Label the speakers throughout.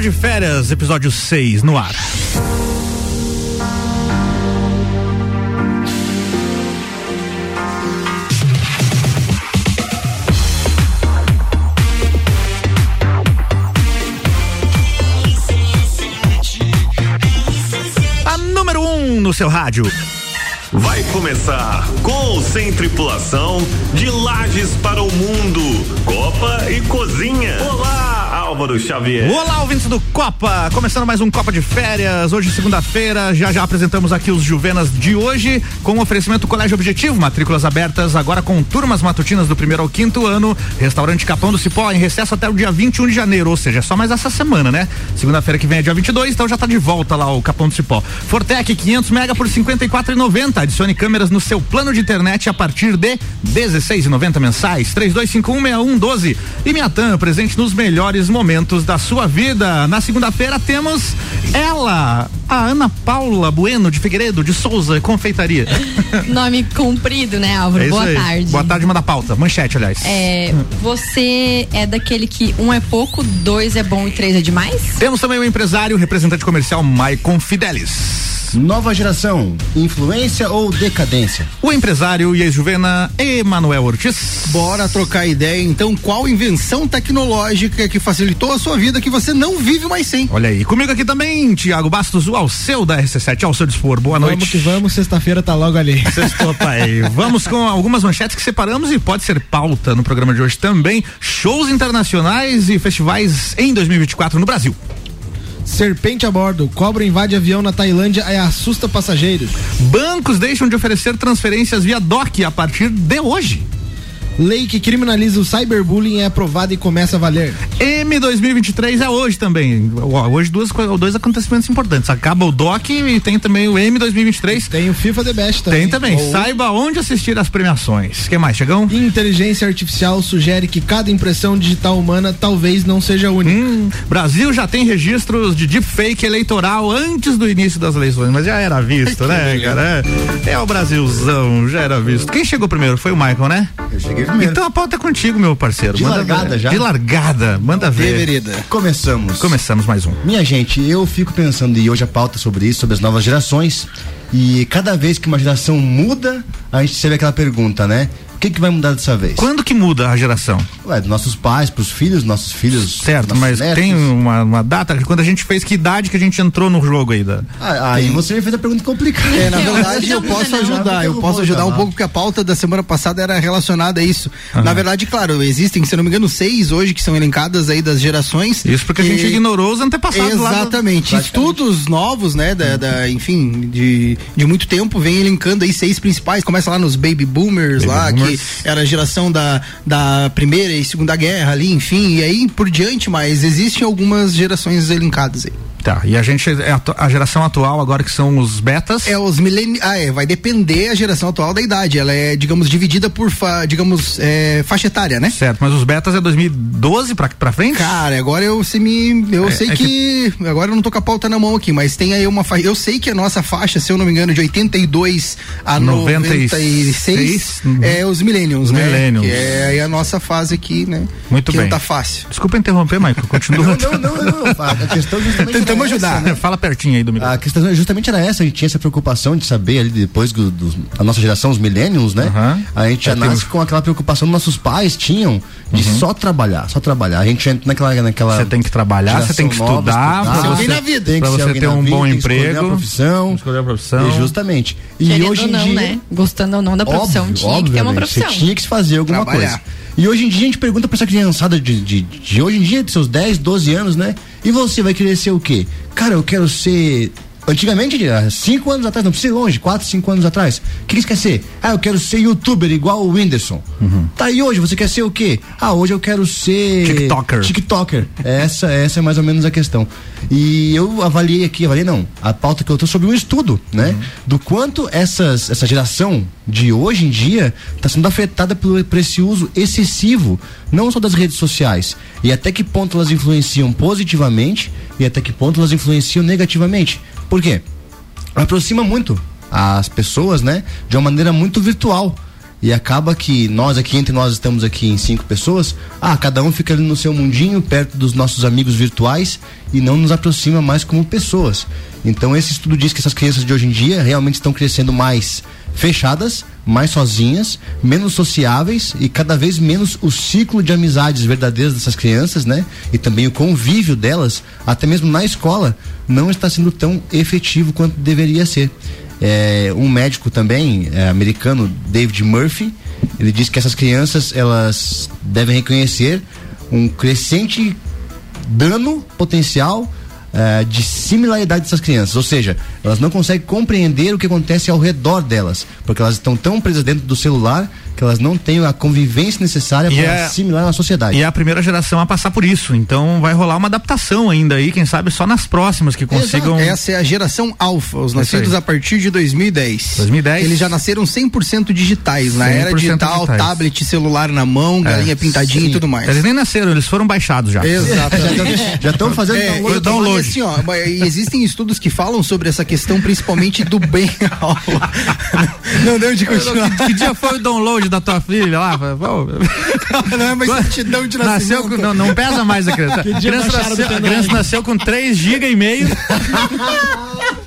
Speaker 1: Copa de Férias, episódio 6 no ar. A número 1 um no seu rádio.
Speaker 2: Vai começar com ou sem tripulação de Lages para o mundo. Copa e Cozinha. Olá, Álvaro Xavier.
Speaker 1: Olá, ouvintes do Copa! Começando mais um Copa de Férias. Hoje, segunda-feira, já já apresentamos aqui os Juvenas de hoje, com o oferecimento Colégio Objetivo, matrículas abertas agora com turmas matutinas do primeiro ao quinto ano. Restaurante Capão do Cipó, em recesso até o dia 21 de janeiro, ou seja, só mais essa semana, né? Segunda-feira que vem é dia 22, então já tá de volta lá o Capão do Cipó. Fortec 500 mega por 54,90. Adicione câmeras no seu plano de internet a partir de 16,90 mensais. 32516112. E Miatan, presente nos melhores momentos da sua vida. Na segunda-feira temos ela, a Ana Paula Bueno de Figueiredo de Souza Confeitaria.
Speaker 3: Nome comprido, né, Álvaro?
Speaker 1: É
Speaker 3: Boa
Speaker 1: aí.
Speaker 3: tarde.
Speaker 1: Boa tarde, manda pauta. Manchete, aliás.
Speaker 3: É, você é daquele que um é pouco, dois é bom e três é demais?
Speaker 1: Temos também o empresário, representante comercial Maicon Fidelis.
Speaker 4: Nova geração, influência ou decadência?
Speaker 1: O empresário e ex-juvena Emanuel Ortiz.
Speaker 5: Bora trocar ideia, então, qual invenção tecnológica que facilitou a sua vida que você não vive mais sem?
Speaker 1: Olha aí, comigo aqui também, Tiago Bastos, o Alceu da RC7, ao seu dispor. Boa noite.
Speaker 6: Vamos que vamos, sexta-feira tá logo ali.
Speaker 1: Sextou, pai. Vamos com algumas manchetes que separamos e pode ser pauta no programa de hoje também. Shows internacionais e festivais em 2024 no Brasil.
Speaker 6: Serpente a bordo, cobra invade avião na Tailândia e assusta passageiros.
Speaker 1: Bancos deixam de oferecer transferências via DOC a partir de hoje.
Speaker 6: Lei que criminaliza o cyberbullying é aprovada e começa a valer.
Speaker 1: M 2023 é hoje também. Hoje duas, dois acontecimentos importantes. Acaba o DOC e tem também o M 2023.
Speaker 6: Tem o FIFA The Best também.
Speaker 1: Tem também.
Speaker 6: Ou-
Speaker 1: Saiba onde assistir às premiações. que mais, Chegão?
Speaker 6: Inteligência artificial sugere que cada impressão digital humana talvez não seja única.
Speaker 1: Hum, Brasil já tem registros de deepfake eleitoral antes do início das eleições, mas já era visto, né, cara? É, é o Brasilzão, já era visto. Quem chegou primeiro? Foi o Michael, né?
Speaker 4: Eu cheguei
Speaker 1: Então a pauta é contigo, meu parceiro.
Speaker 4: De
Speaker 1: Manda
Speaker 4: largada
Speaker 1: ver.
Speaker 4: já?
Speaker 1: De largada, manda ver.
Speaker 5: Deverida.
Speaker 4: Começamos.
Speaker 1: Começamos mais um.
Speaker 4: Minha gente, eu fico pensando, e hoje a pauta é sobre isso, sobre as novas gerações. E cada vez que uma geração muda, a gente recebe aquela pergunta, né? O que, que vai mudar dessa vez?
Speaker 1: Quando que muda a geração?
Speaker 4: Ué, dos nossos pais, pros filhos, nossos filhos.
Speaker 1: Certo,
Speaker 4: nossos
Speaker 1: mas
Speaker 4: netos.
Speaker 1: tem uma, uma data? Quando a gente fez, que idade que a gente entrou no jogo aí? Da...
Speaker 4: Ah, aí você me fez a pergunta complicada.
Speaker 5: É, na verdade, eu posso ajudar. Eu posso ajudar um pouco, porque a pauta da semana passada era relacionada a isso. Na verdade, claro, existem, se eu não me engano, seis hoje que são elencadas aí das gerações.
Speaker 1: Isso porque a gente ignorou os antepassados lá. do-
Speaker 5: Exatamente. Estudos novos, né, da, da- enfim, de, de muito tempo, vem elencando aí seis principais. Começa lá nos baby boomers,
Speaker 1: Baby
Speaker 5: lá,
Speaker 1: boomers.
Speaker 5: que era a geração da, da primeira e segunda guerra ali, enfim, e aí por diante, mas existem algumas gerações elencadas aí.
Speaker 1: Tá, e a gente, é a, geração atual agora que são os betas.
Speaker 5: É os milênios. Ah, é, vai depender a geração atual da idade. Ela é, digamos, dividida por, fa- digamos, é, faixa etária, né?
Speaker 1: Certo, mas os betas é 2012 pra, pra frente?
Speaker 5: Cara, agora eu sei me. Eu
Speaker 1: É-
Speaker 5: sei
Speaker 1: é
Speaker 5: que, Agora eu não tô com a pauta na mão aqui, mas tem aí uma faixa. Eu sei que a nossa faixa, se eu não me engano, de 82 a 96
Speaker 1: uhum.
Speaker 5: é os Millennials, né?
Speaker 1: millennials.
Speaker 5: Que é aí a nossa fase aqui, né?
Speaker 1: Muito
Speaker 5: que
Speaker 1: bem.
Speaker 5: não tá fácil.
Speaker 1: Desculpa interromper, Michael. Continua.
Speaker 4: Não, não, não, não. A questão justamente
Speaker 5: Tentamos ajudar.
Speaker 4: né?
Speaker 1: Fala pertinho aí do microfone.
Speaker 4: A questão justamente era essa, a gente tinha essa preocupação de saber ali depois do, do- a nossa geração, os millennials, né?
Speaker 1: Aham.
Speaker 4: A gente já
Speaker 1: É,
Speaker 4: nasce
Speaker 1: temos-
Speaker 4: com aquela preocupação que nossos pais tinham de só trabalhar, só trabalhar. A gente entra naquela naquela
Speaker 1: Você tem que trabalhar, você tem que
Speaker 4: nova,
Speaker 1: estudar pra
Speaker 5: Ser alguém
Speaker 1: você,
Speaker 5: na vida.
Speaker 4: tem que
Speaker 1: pra você ter um
Speaker 4: vida,
Speaker 1: bom
Speaker 4: que escolher
Speaker 1: emprego.
Speaker 4: a profissão.
Speaker 1: Escolher a profissão.
Speaker 4: E justamente. E
Speaker 3: Querendo
Speaker 4: hoje
Speaker 3: ou
Speaker 4: em
Speaker 3: não,
Speaker 4: dia,
Speaker 3: né? Gostando ou não da profissão,
Speaker 4: Óbvio,
Speaker 3: tinha que ter uma profissão.
Speaker 4: Você tinha que se fazer alguma
Speaker 5: Trabalhar.
Speaker 4: coisa. E hoje em dia a gente pergunta pra essa criançada de, de, de hoje em dia, de seus 10, 12 anos, né? E você vai querer ser o quê? Cara, eu quero ser. Antigamente, cinco anos atrás, não precisa ir longe, quatro, cinco anos atrás. O que, que você quer ser? Ah, eu quero ser youtuber igual o Whindersson. Tá, e hoje você quer ser o quê? Ah, hoje eu quero ser.
Speaker 1: TikToker.
Speaker 4: TikToker. Essa, essa é mais ou menos a questão. E eu avaliei aqui, avaliei não, a pauta que eu tô sobre um estudo, né? Do quanto essas, essa geração de hoje em dia está sendo afetada pelo, por esse uso excessivo, não só das redes sociais, e até que ponto elas influenciam positivamente e até que ponto elas influenciam negativamente. Por quê? Aproxima muito as pessoas, né? De uma maneira muito virtual. E acaba que nós aqui, entre nós estamos aqui em cinco pessoas, ah, cada um fica ali no seu mundinho, perto dos nossos amigos virtuais e não nos aproxima mais como pessoas. Então esse estudo diz que essas crianças de hoje em dia realmente estão crescendo mais fechadas, mais sozinhas, menos sociáveis e cada vez menos o ciclo de amizades verdadeiras dessas crianças, né? E também o convívio delas, até mesmo na escola, não está sendo tão efetivo quanto deveria ser. É, um médico também é, americano, David Murphy, ele diz que essas crianças elas devem reconhecer um crescente dano potencial uh, de similaridade dessas crianças, ou seja, elas não conseguem compreender o que acontece ao redor delas, porque elas estão tão presas dentro do celular que elas não têm a convivência necessária para é, assimilar na sociedade.
Speaker 1: E é a primeira geração a passar por isso, então vai rolar uma adaptação ainda aí, quem sabe só nas próximas que consigam.
Speaker 5: Exato. Essa é a geração alfa, os nascidos a partir de 2010.
Speaker 1: 2010.
Speaker 5: Eles já nasceram 100% digitais, 100% na era digital, digitais. tablet, celular na mão, galinha é, pintadinha sim. e tudo mais.
Speaker 1: Eles nem nasceram, eles foram baixados já.
Speaker 5: Exato.
Speaker 4: já estão fazendo é,
Speaker 5: download. download. Assim, ó, existem estudos que falam sobre essa questão, principalmente do bem.
Speaker 1: não deu de continuar. Que, que dia foi o download da tua filha lá?
Speaker 5: não é mais certidão de nascimento.
Speaker 1: Nasceu com, não, não pesa mais a criança. Criança, nasceu, a criança nasceu com 3 GB e meio.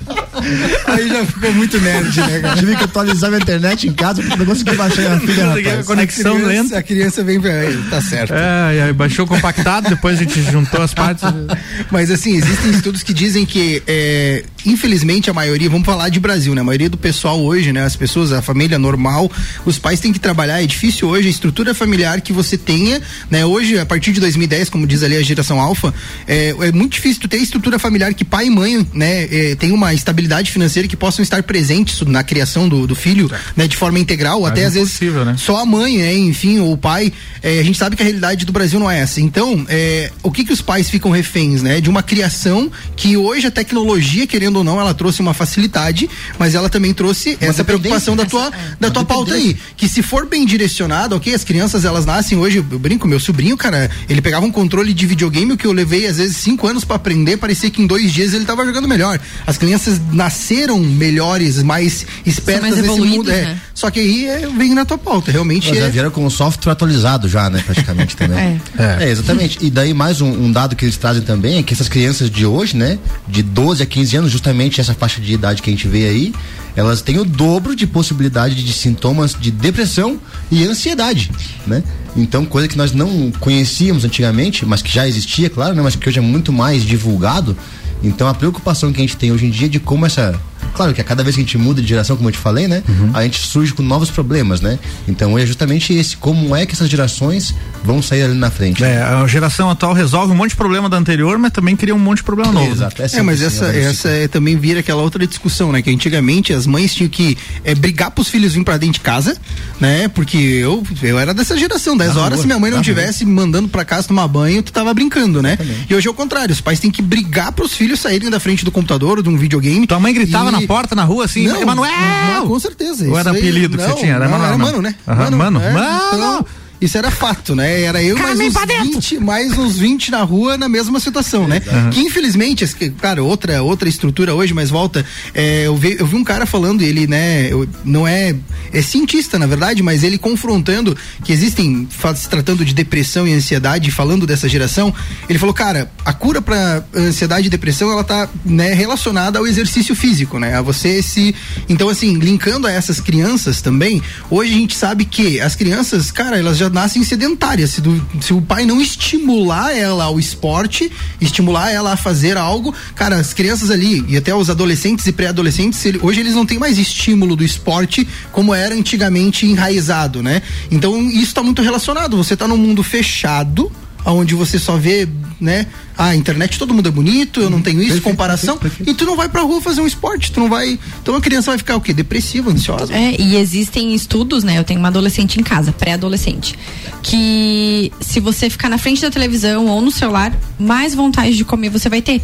Speaker 5: Aí já ficou muito nerd, né, cara?
Speaker 4: Tive que atualizar minha internet em casa porque não consegui baixar a filha,
Speaker 1: rapaz. Conexão
Speaker 5: a criança,
Speaker 1: lenta.
Speaker 5: A criança vem pra tá certo.
Speaker 1: É, aí baixou compactado, depois a gente juntou as partes.
Speaker 5: Mas assim, existem estudos que dizem que, é, infelizmente, a maioria, vamos falar de Brasil, né? A maioria do pessoal hoje, né? As pessoas, a família normal, os pais têm que trabalhar, é difícil hoje, a estrutura familiar que você tenha, né? Hoje, a partir de 2010, como diz ali a geração alfa, é, é muito difícil tu ter estrutura familiar que pai e mãe, né? É, tem uma estabilidade financeira que possam estar presentes na criação do, do filho, né? De forma integral, Mas até às vezes né? só a mãe, né? Enfim, ou o pai, é, a gente sabe que a realidade do Brasil não é essa. Então, é, o que que os pais ficam reféns, né? De uma criação que hoje a tecnologia, querendo ou não, ela trouxe uma facilidade, mas ela também trouxe uma essa preocupação da tua, é, da tua pauta aí. Que se for bem direcionado, ok, as crianças elas nascem hoje, eu brinco, meu sobrinho, cara, ele pegava um controle de videogame que eu levei às vezes cinco anos para aprender, parecia que em dois dias ele tava jogando melhor. As crianças nasceram melhores, mais espertas
Speaker 3: mais
Speaker 5: nesse mundo.
Speaker 3: É.
Speaker 5: Né? Só que aí é, vem na tua pauta, realmente.
Speaker 4: Mas
Speaker 5: é...
Speaker 4: já vieram com o software atualizado já, né, praticamente também.
Speaker 3: é.
Speaker 4: é. exatamente. E daí mais um, um, dado que eles trazem também é que essas crianças de hoje, né, de 12 a 15 anos, justamente essa faixa de idade que a gente vê aí, elas têm o dobro de possibilidade de sintomas de depressão e ansiedade, né? Então, coisa que nós não conhecíamos antigamente, mas que já existia, claro, né? Mas que hoje é muito mais divulgado. Então, a preocupação que a gente tem hoje em dia é de como essa Claro que a cada vez que a gente muda de geração, como eu te falei, né? Uhum. A gente surge com novos problemas, né? Então é justamente esse, como é que essas gerações vão sair ali na frente.
Speaker 1: É, a geração atual resolve um monte de problema da anterior, mas também cria um monte de problema novo.
Speaker 5: Exato. É, é mas assim, essa, essa é, também vira aquela outra discussão, né? Que antigamente as mães tinham que é, brigar pros filhos vir pra dentro de casa, né? Porque eu, eu era dessa geração, 10 horas, rua, se minha mãe não tivesse mandando pra casa tomar banho, tu tava brincando, né? E hoje é o contrário, os pais têm que brigar pros filhos saírem da frente do computador ou de um videogame.
Speaker 1: Tua mãe gritava e... na porta, na rua, assim,
Speaker 5: não, Emanuel! Não, com certeza.
Speaker 1: Ou era apelido que você tinha? Era,
Speaker 5: não, era mano, né?
Speaker 1: Uhum, mano, mano. É, mano.
Speaker 5: Isso era fato, né? Era eu mais uns, 20, mais uns 20 na rua na mesma situação, né? Uhum. Que infelizmente, cara, outra, outra estrutura hoje, mas volta, é, eu, vi, eu vi um cara falando, ele, né, eu, não é, é cientista, na verdade, mas ele confrontando que existem, se tratando de depressão e ansiedade, falando dessa geração, ele falou, cara, a cura para ansiedade e depressão, ela tá, né, relacionada ao exercício físico, né? A você se, então assim, linkando a essas crianças também, hoje a gente sabe que as crianças, cara, elas já nascem sedentárias. Se, do, se o pai não estimular ela ao esporte, estimular ela a fazer algo, cara, as crianças ali e até os adolescentes e pré-adolescentes, hoje eles não têm mais estímulo do esporte como era antigamente enraizado, né? Então isso está muito relacionado. Você está num mundo fechado, onde você só vê, né? Ah, a internet todo mundo é bonito, eu não tenho isso, perfeito, comparação. Perfeito, perfeito. E tu não vai pra rua fazer um esporte, tu não vai. Então a criança vai ficar o quê? Depressiva, ansiosa.
Speaker 3: É, e existem estudos, né? Eu tenho uma adolescente em casa, pré-adolescente, que se você ficar na frente da televisão ou no celular, mais vontade de comer você vai ter.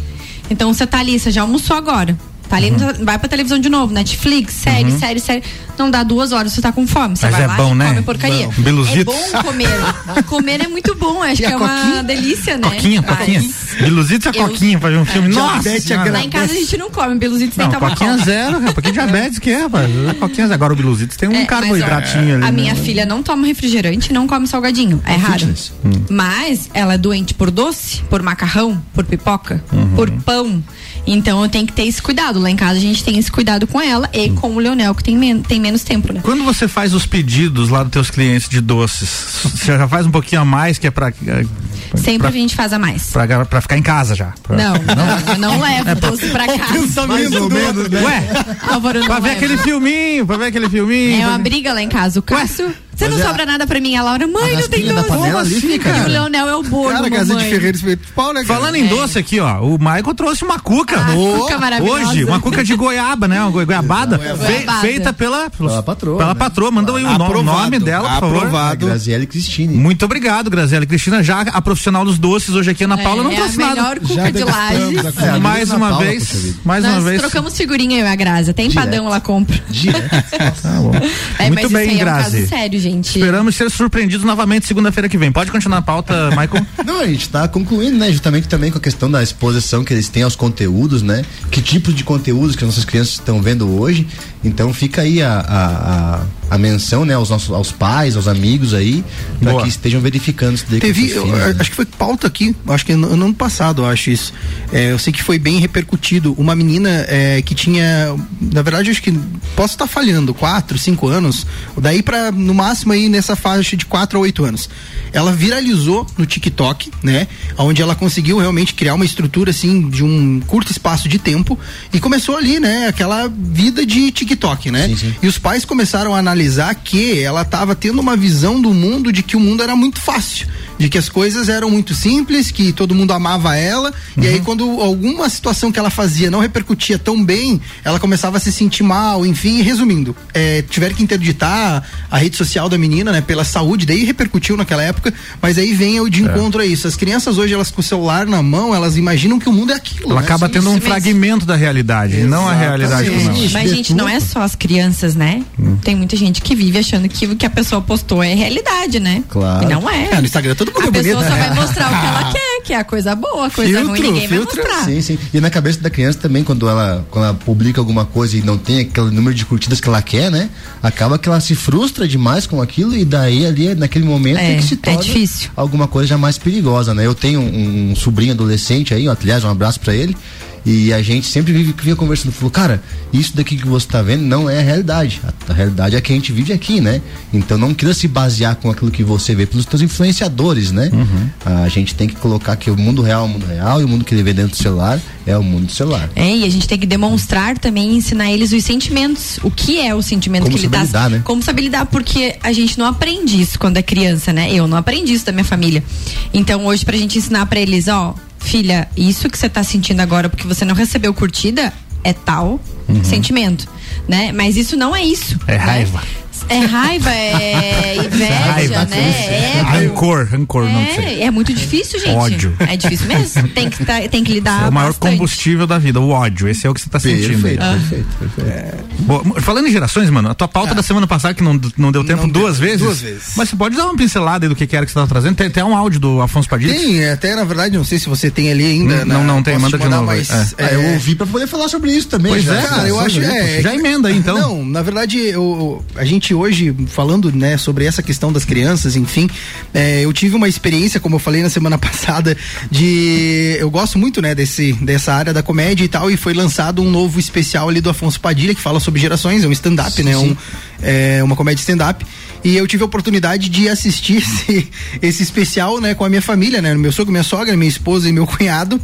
Speaker 3: Então você tá ali, você já almoçou agora. Tá ali, uhum. vai pra televisão de novo, Netflix, série, uhum. série, série. não dá duas horas, você tá com fome. Você
Speaker 1: Mas
Speaker 3: vai
Speaker 1: é
Speaker 3: lá
Speaker 1: bom,
Speaker 3: e
Speaker 1: né?
Speaker 3: come porcaria.
Speaker 1: Bom. Biluzitos.
Speaker 3: É bom comer. comer é muito bom, acho
Speaker 5: E
Speaker 3: que é uma
Speaker 5: coquinha?
Speaker 3: delícia, né?
Speaker 1: Coquinha,
Speaker 3: Mas-
Speaker 1: coquinha. Biluzitos
Speaker 3: Eu-
Speaker 1: coquinha pra ver um filme.
Speaker 5: É,
Speaker 1: Nossa!
Speaker 5: diabetes
Speaker 1: Senhora.
Speaker 3: Lá em casa a gente não come biluzitos nem toma
Speaker 1: coquinha zero, rapaz. Que diabetes que é, rapaz? Coquinha zero. Agora o Biluzitos tem um
Speaker 3: É,
Speaker 1: carboidratinho ali.
Speaker 3: A
Speaker 1: né?
Speaker 3: minha filha não toma refrigerante, não come salgadinho. É raro.
Speaker 4: fitness.
Speaker 3: Mas ela é doente por doce, por macarrão, por pipoca,
Speaker 1: Uhum.
Speaker 3: por pão. Então eu tenho que ter esse cuidado. Lá em casa a gente tem esse cuidado com ela e com o Leonel, que tem, men tem menos tempo, né?
Speaker 1: Quando você faz os pedidos lá dos teus clientes de doces, você já faz um pouquinho a mais que é pra,
Speaker 3: Sempre
Speaker 1: pra,
Speaker 3: a gente faz a mais.
Speaker 1: pra, pra ficar em casa já. Pra-
Speaker 3: Não, não, eu não levo doce pra casa.
Speaker 4: Mais ou menos, né?
Speaker 1: Ué,
Speaker 3: Álvaro, não
Speaker 1: pra ver
Speaker 3: leva.
Speaker 1: aquele filminho, pra ver aquele filminho.
Speaker 3: É uma briga lá em casa. O Cássio, você não
Speaker 4: é
Speaker 3: sobra nada pra mim. A Laura, mãe,
Speaker 4: A
Speaker 3: não tem doce.
Speaker 4: panela ali fica,
Speaker 3: E o. Leonel é o bolo,
Speaker 5: Cara, casa de. Ferreira espeto de pau, né?
Speaker 1: Falando em
Speaker 3: É.
Speaker 1: doce aqui, ó, o Michael trouxe uma cuca.
Speaker 3: Ah,
Speaker 1: Ô,
Speaker 3: cuca maravilhosa.
Speaker 1: Hoje, uma cuca de goiaba, né? Uma goi- goiabada, fe- feita pela,
Speaker 4: Pela patroa,
Speaker 1: Pela
Speaker 4: né?
Speaker 1: patroa. Manda aí o no-
Speaker 5: Aprovado,
Speaker 1: nome dela, por favor.
Speaker 5: aprovado.
Speaker 4: Graziele Cristine.
Speaker 1: Muito obrigado, Graziela. Cristina, já a profissional dos doces hoje aqui, Ana Paula, não
Speaker 3: é
Speaker 1: trouxe
Speaker 3: a
Speaker 1: nada.
Speaker 3: melhor cuca
Speaker 6: Já
Speaker 3: de
Speaker 6: a
Speaker 4: É,
Speaker 1: mais uma
Speaker 4: Paula,
Speaker 1: vez, mais uma
Speaker 3: Nós
Speaker 1: vez.
Speaker 3: trocamos figurinha, eu e a Grazi. Até empadão ela compra.
Speaker 4: Direto.
Speaker 1: Tá bom.
Speaker 3: É,
Speaker 1: Muito
Speaker 3: mas isso
Speaker 1: bem,
Speaker 3: aí é um
Speaker 1: Grazi.
Speaker 3: caso sério, gente.
Speaker 1: Esperamos ser surpreendidos novamente segunda-feira que vem. Pode continuar a pauta, Michael?
Speaker 4: Não, a gente tá concluindo, né? Justamente também com a questão da exposição que eles têm aos conteúdos, né? Que tipo de conteúdos que as nossas crianças estão vendo hoje. Então fica aí a, a, a, a menção, né? Aos, nossos, aos pais, aos amigos aí, para que estejam verificando isso daí
Speaker 5: Teve,
Speaker 4: seus
Speaker 5: eu,
Speaker 4: filhos, né?
Speaker 5: acho que foi pauta aqui, acho que no, no ano passado, eu acho isso. É, eu sei que foi bem repercutido. Uma menina é, que tinha, na verdade, eu acho que posso estar falhando, 4, 5 anos, daí para no máximo aí nessa faixa de 4 a 8 anos. Ela viralizou no TikTok, né? Onde ela conseguiu realmente criar uma estrutura assim de um curto espaço de tempo e começou ali, né? Aquela vida de TikTok, né?
Speaker 4: Sim, sim.
Speaker 5: E os pais começaram a analisar que ela estava tendo uma visão do mundo de que o mundo era muito fácil, de que as coisas eram muito simples, que todo mundo amava ela, e aí quando alguma situação que ela fazia não repercutia tão bem, ela começava a se sentir mal, enfim, resumindo, é, tiveram que interditar a rede social da menina, né, pela saúde, daí repercutiu naquela época, mas aí vem o
Speaker 1: É.
Speaker 5: de encontro a isso. As crianças hoje, elas com o celular na mão, elas imaginam que o mundo é aquilo.
Speaker 1: Ela
Speaker 5: né?
Speaker 1: acaba
Speaker 5: Sim,
Speaker 1: tendo um
Speaker 3: mesmo.
Speaker 1: fragmento da realidade, e não a realidade como ela.
Speaker 3: Mas, gente, não é só as crianças, né? Tem muita gente que vive achando que o que a pessoa postou é realidade, né?
Speaker 4: Claro.
Speaker 3: E não é.
Speaker 5: É, no Instagram todo mundo
Speaker 3: a
Speaker 5: é
Speaker 3: pessoa só
Speaker 5: né?
Speaker 3: vai mostrar o que ela quer, que é a coisa boa, a coisa
Speaker 5: Filtro,
Speaker 3: ruim ninguém
Speaker 5: filtro.
Speaker 3: vai mostrar.
Speaker 4: Sim, sim. E na cabeça da criança também, quando ela, quando ela publica alguma coisa e não tem aquele número de curtidas que ela quer, né? Acaba que ela se frustra demais com aquilo e daí ali, naquele momento,
Speaker 3: É,
Speaker 4: é, que se
Speaker 3: é
Speaker 4: torna
Speaker 3: difícil.
Speaker 4: alguma coisa já mais perigosa, né? Eu tenho um, um sobrinho adolescente aí, ó, aliás, um abraço pra ele. E a gente sempre vive, vinha conversando, falou, cara, isso daqui que você tá vendo não é a realidade. A, a realidade é que a gente vive aqui, né? Então não queira se basear com aquilo que você vê pelos teus influenciadores, né? A gente tem que colocar que o mundo real é o mundo real e o mundo que ele vê dentro do celular é o mundo do celular.
Speaker 3: É, e a gente tem que demonstrar também, ensinar eles os sentimentos. O que é o sentimento
Speaker 4: Como
Speaker 3: que ele
Speaker 4: saber
Speaker 3: tá.
Speaker 4: lidar, né?
Speaker 3: Como saber lidar, porque a gente não aprende isso quando é criança, né? Eu não aprendi isso da minha família. Então, hoje, pra gente ensinar pra eles, ó, filha, isso que você tá sentindo agora porque você não recebeu curtida é tal sentimento, né? Mas isso não é isso.
Speaker 1: É
Speaker 3: né?
Speaker 1: raiva.
Speaker 3: É raiva, é inveja,
Speaker 1: Raiva,
Speaker 3: né? É,
Speaker 1: Rancor, rancor, não sei.
Speaker 3: é, é muito difícil, gente.
Speaker 1: Ódio.
Speaker 3: É difícil mesmo. Tem que, tá- tem que lidar
Speaker 1: É o maior
Speaker 3: bastante.
Speaker 1: combustível da vida, o ódio. Esse é o que você tá sentindo. aí.
Speaker 4: Perfeito, perfeito, perfeito.
Speaker 1: Boa, falando em gerações, mano, a tua pauta da semana passada que não, não deu tempo
Speaker 5: Não deu,
Speaker 1: duas vezes.
Speaker 5: duas vezes.
Speaker 1: Mas você pode dar uma pincelada aí do que, que era que você tava trazendo? Tem até um áudio do Afonso Padilha.
Speaker 5: Tem, até na verdade, não sei se você tem ali ainda.
Speaker 1: Não,
Speaker 5: na-
Speaker 1: não tem,
Speaker 5: posso
Speaker 1: manda
Speaker 5: te
Speaker 1: de novo.
Speaker 5: Mas,
Speaker 4: Ah, eu ouvi pra poder falar sobre isso também.
Speaker 1: Pois
Speaker 4: já.
Speaker 1: é,
Speaker 5: Cara, eu acho. É,
Speaker 1: Já emenda aí, então.
Speaker 5: Não, na verdade, eu, a gente hoje, falando né, sobre essa questão das crianças, enfim, é, eu tive uma experiência, como eu falei na semana passada, de. Eu gosto muito, né, desse, dessa área da comédia e tal, e foi lançado um novo especial ali do Afonso Padilha, que fala sobre gerações, é um stand-up, né? Um, é, uma comédia stand-up. E eu tive a oportunidade de assistir esse, esse especial, né, com a minha família, né? Meu sogro, minha sogra, minha esposa e meu cunhado.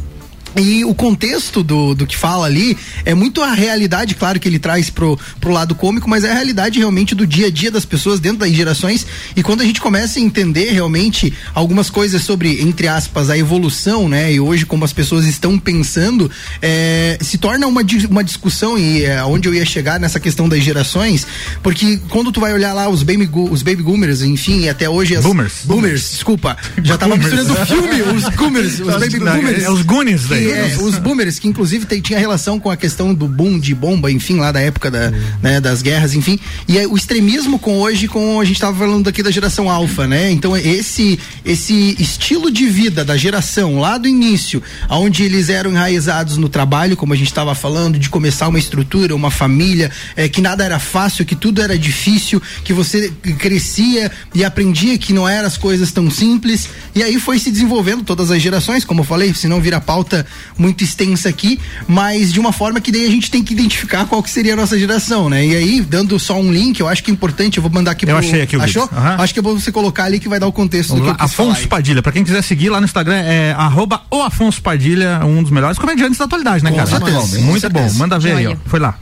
Speaker 5: E o contexto do, do que fala ali é muito a realidade, claro que ele traz pro, pro lado cômico, mas é a realidade realmente do dia a dia das pessoas dentro das gerações. E quando a gente começa a entender realmente algumas coisas sobre, entre aspas, a evolução, né? E hoje como as pessoas estão pensando, é, se torna uma, uma discussão e é, onde eu ia chegar nessa questão das gerações, porque quando tu vai olhar lá os baby, os baby boomers, enfim, e até hoje as.
Speaker 1: Boomers.
Speaker 5: Boomers, desculpa. Já tava
Speaker 1: Boomers.
Speaker 5: misturando o filme, os boomers, os baby
Speaker 1: Não,
Speaker 5: boomers.
Speaker 1: É os Goonies daí.
Speaker 5: É, os boomers, que inclusive tem, tinha relação com a questão do boom de bomba, enfim, lá da época da, né, das guerras, enfim. E o extremismo com hoje, com a gente estava falando aqui da geração alfa, né? Então esse esse estilo de vida da geração lá do início, onde eles eram enraizados no trabalho, como a gente estava falando, de começar uma estrutura, uma família, é, que nada era fácil, que tudo era difícil, que você crescia e aprendia que não eram as coisas tão simples. E aí foi se desenvolvendo todas as gerações, como eu falei, se não vira pauta muito extensa aqui, mas de uma forma que daí a gente tem que identificar qual que seria a nossa geração, né? E aí, dando só um link, eu acho que é importante, eu vou mandar aqui
Speaker 1: eu pro. Achei aqui o
Speaker 5: Achou? Uhum. Acho que é bom você colocar ali que vai dar o contexto Vamos do que
Speaker 1: lá. Afonso Padilha, pra quem quiser seguir lá no Instagram, é arroba o Afonso Padilha, um dos melhores comediantes da atualidade, né, cara? Com Muito bom, manda ver aí, ó. Foi lá.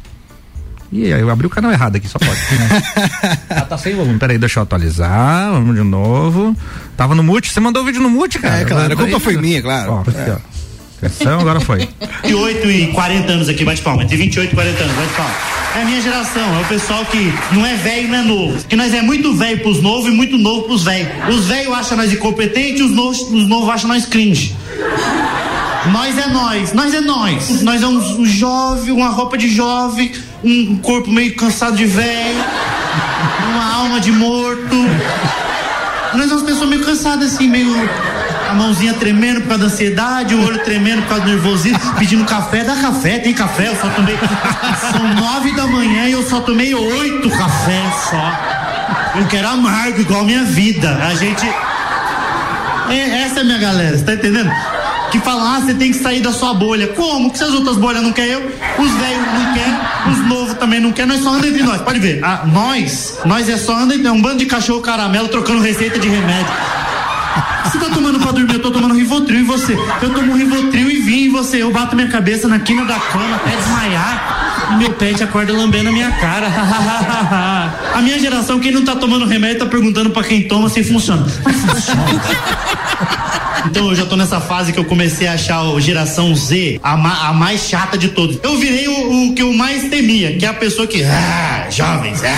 Speaker 1: Ih, eu abri o canal errado aqui, só pode. ah, tá sem volume. Peraí, deixa eu atualizar. Vamos de novo. Tava no mute. Você mandou o vídeo no mute, cara?
Speaker 5: É, claro. A culpa foi minha, claro. Ó,
Speaker 1: aqui, ó. Atenção, agora foi.
Speaker 7: 28 e 40 anos aqui, bate palma. Entre 28 e 40 anos, bate palma. É a minha geração, é o pessoal que não é velho, não é novo. Que nós é muito velho pros novos e muito novo pros velhos. Os velhos acham nós incompetentes, os novos, os novos acham nós cringe. Nós é nós, nós é nós. Nós é um, um jovem, uma roupa de jovem, um corpo meio cansado de velho, uma alma de morto. Nós somos pessoas meio cansadas assim, meio mãozinha tremendo por causa da ansiedade, o olho tremendo por causa do nervosismo, pedindo café, dá café, tem café, eu só tomei. São nove da manhã e eu só tomei oito cafés só. Eu quero amargo, igual minha vida. A gente. É, essa é a minha galera, você tá entendendo? que falam, ah, você tem que sair da sua bolha. Como? Que se as outras bolhas não querem eu, os velhos não querem, os novos também não querem, nós só andamos entre nós. Pode ver, ah, nós, nós é só anda é um bando de cachorro caramelo trocando receita de remédio. Você tá tomando pra dormir, eu tô tomando Rivotril e você. Eu tomo Rivotril e vim e você. Eu bato minha cabeça na quina da cama até desmaiar. E meu pet acorda lambendo a minha cara. a minha geração, quem não tá tomando remédio, tá perguntando pra quem toma se funciona. funciona. Então eu já tô nessa fase que eu comecei a achar o geração Z a, ma, a mais chata de todos. Eu virei o, o, que eu mais temia, que é a pessoa que. Ah, jovens, é.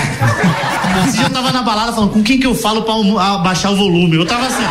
Speaker 7: Esse dia eu tava na balada falando, com quem que eu falo pra baixar o volume? Eu tava assim.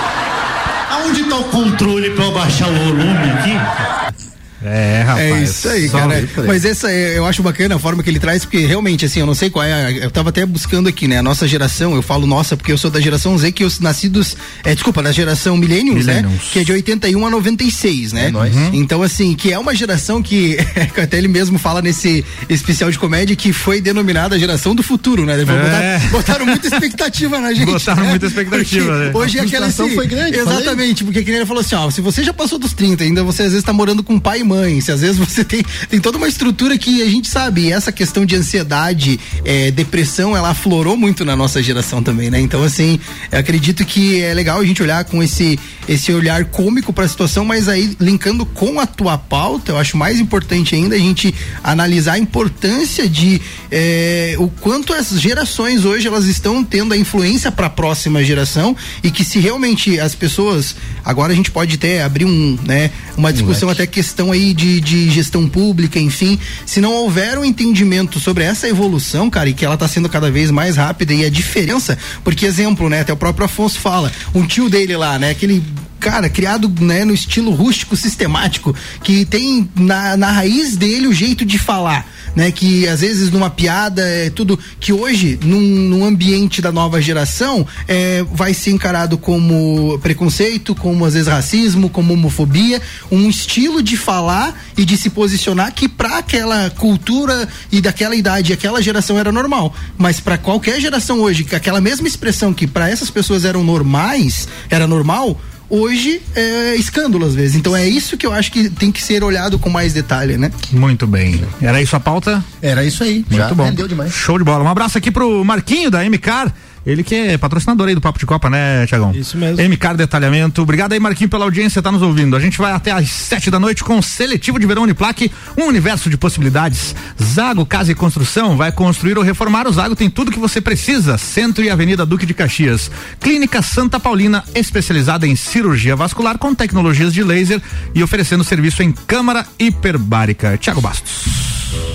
Speaker 7: Aonde tá o controle pra eu baixar o volume aqui?
Speaker 5: É, rapaz. É isso aí, cara. Mas essa eu acho bacana a forma que ele traz, porque realmente, assim, eu não sei qual é. Eu tava até buscando aqui, né? A nossa geração, eu falo nossa, porque eu sou da geração Z, que os nascidos. É, desculpa, da geração Millennials, né? Que é de 81 a 96, né? É uhum. Então, assim, que é uma geração que, até ele mesmo fala nesse especial de comédia, que foi denominada a geração do futuro, né? É. Botar, botaram muita expectativa na gente.
Speaker 1: Botaram né? muita expectativa,
Speaker 5: né? Hoje é aquela assim.
Speaker 4: foi grande.
Speaker 5: Exatamente, porque que ele falou assim, ó, se você já passou dos 30, ainda você às vezes tá morando com pai e mãe mãe, se às vezes você tem, tem toda uma estrutura que a gente sabe, essa questão de ansiedade, é, depressão, ela aflorou muito na nossa geração também, né? Então, assim, acredito que é legal a gente olhar com esse, esse olhar cômico para a situação, mas aí linkando com a tua pauta, eu acho mais importante ainda a gente analisar a importância de é, o quanto as gerações hoje elas estão tendo a influência para a próxima geração e que se realmente as pessoas agora a gente pode até abrir um, né, uma discussão até questão aí de, de gestão pública, enfim, se não houver um entendimento sobre essa evolução, cara, e que ela está sendo cada vez mais rápida e a diferença, porque exemplo, né, até o próprio Afonso fala, um tio dele lá, né, aquele cara, criado né, no estilo rústico sistemático, que tem na, na raiz dele o jeito de falar né? Que às vezes numa piada é tudo que hoje num, num ambiente da nova geração é, vai ser encarado como preconceito, como às vezes racismo, como homofobia, um estilo de falar e de se posicionar que para aquela cultura e daquela idade, aquela geração era normal, mas para qualquer geração hoje, que aquela mesma expressão que para essas pessoas eram normais, era normal, hoje é escândalo às vezes. Então é isso que eu acho que tem que ser olhado com mais detalhe, né?
Speaker 1: Muito bem. Era isso a pauta?
Speaker 4: Era isso aí.
Speaker 1: Muito Já bom. demais. Show de bola. Um abraço aqui pro Marquinho da MCAR. Ele que é patrocinador aí do Papo de Copa, né, Tiagão?
Speaker 6: Isso mesmo.
Speaker 1: MK Detalhamento. Obrigado aí, Marquinho, pela audiência, tá nos ouvindo. A gente vai até às sete da noite com o Seletivo de Verão Uniplaque, um universo de possibilidades. Zago Casa e Construção vai construir ou reformar. O Zago tem tudo que você precisa. Centro e Avenida Duque de Caxias. Clínica Santa Paulina, especializada em cirurgia vascular com tecnologias de laser e oferecendo serviço em câmara hiperbárica. Tiago Bastos.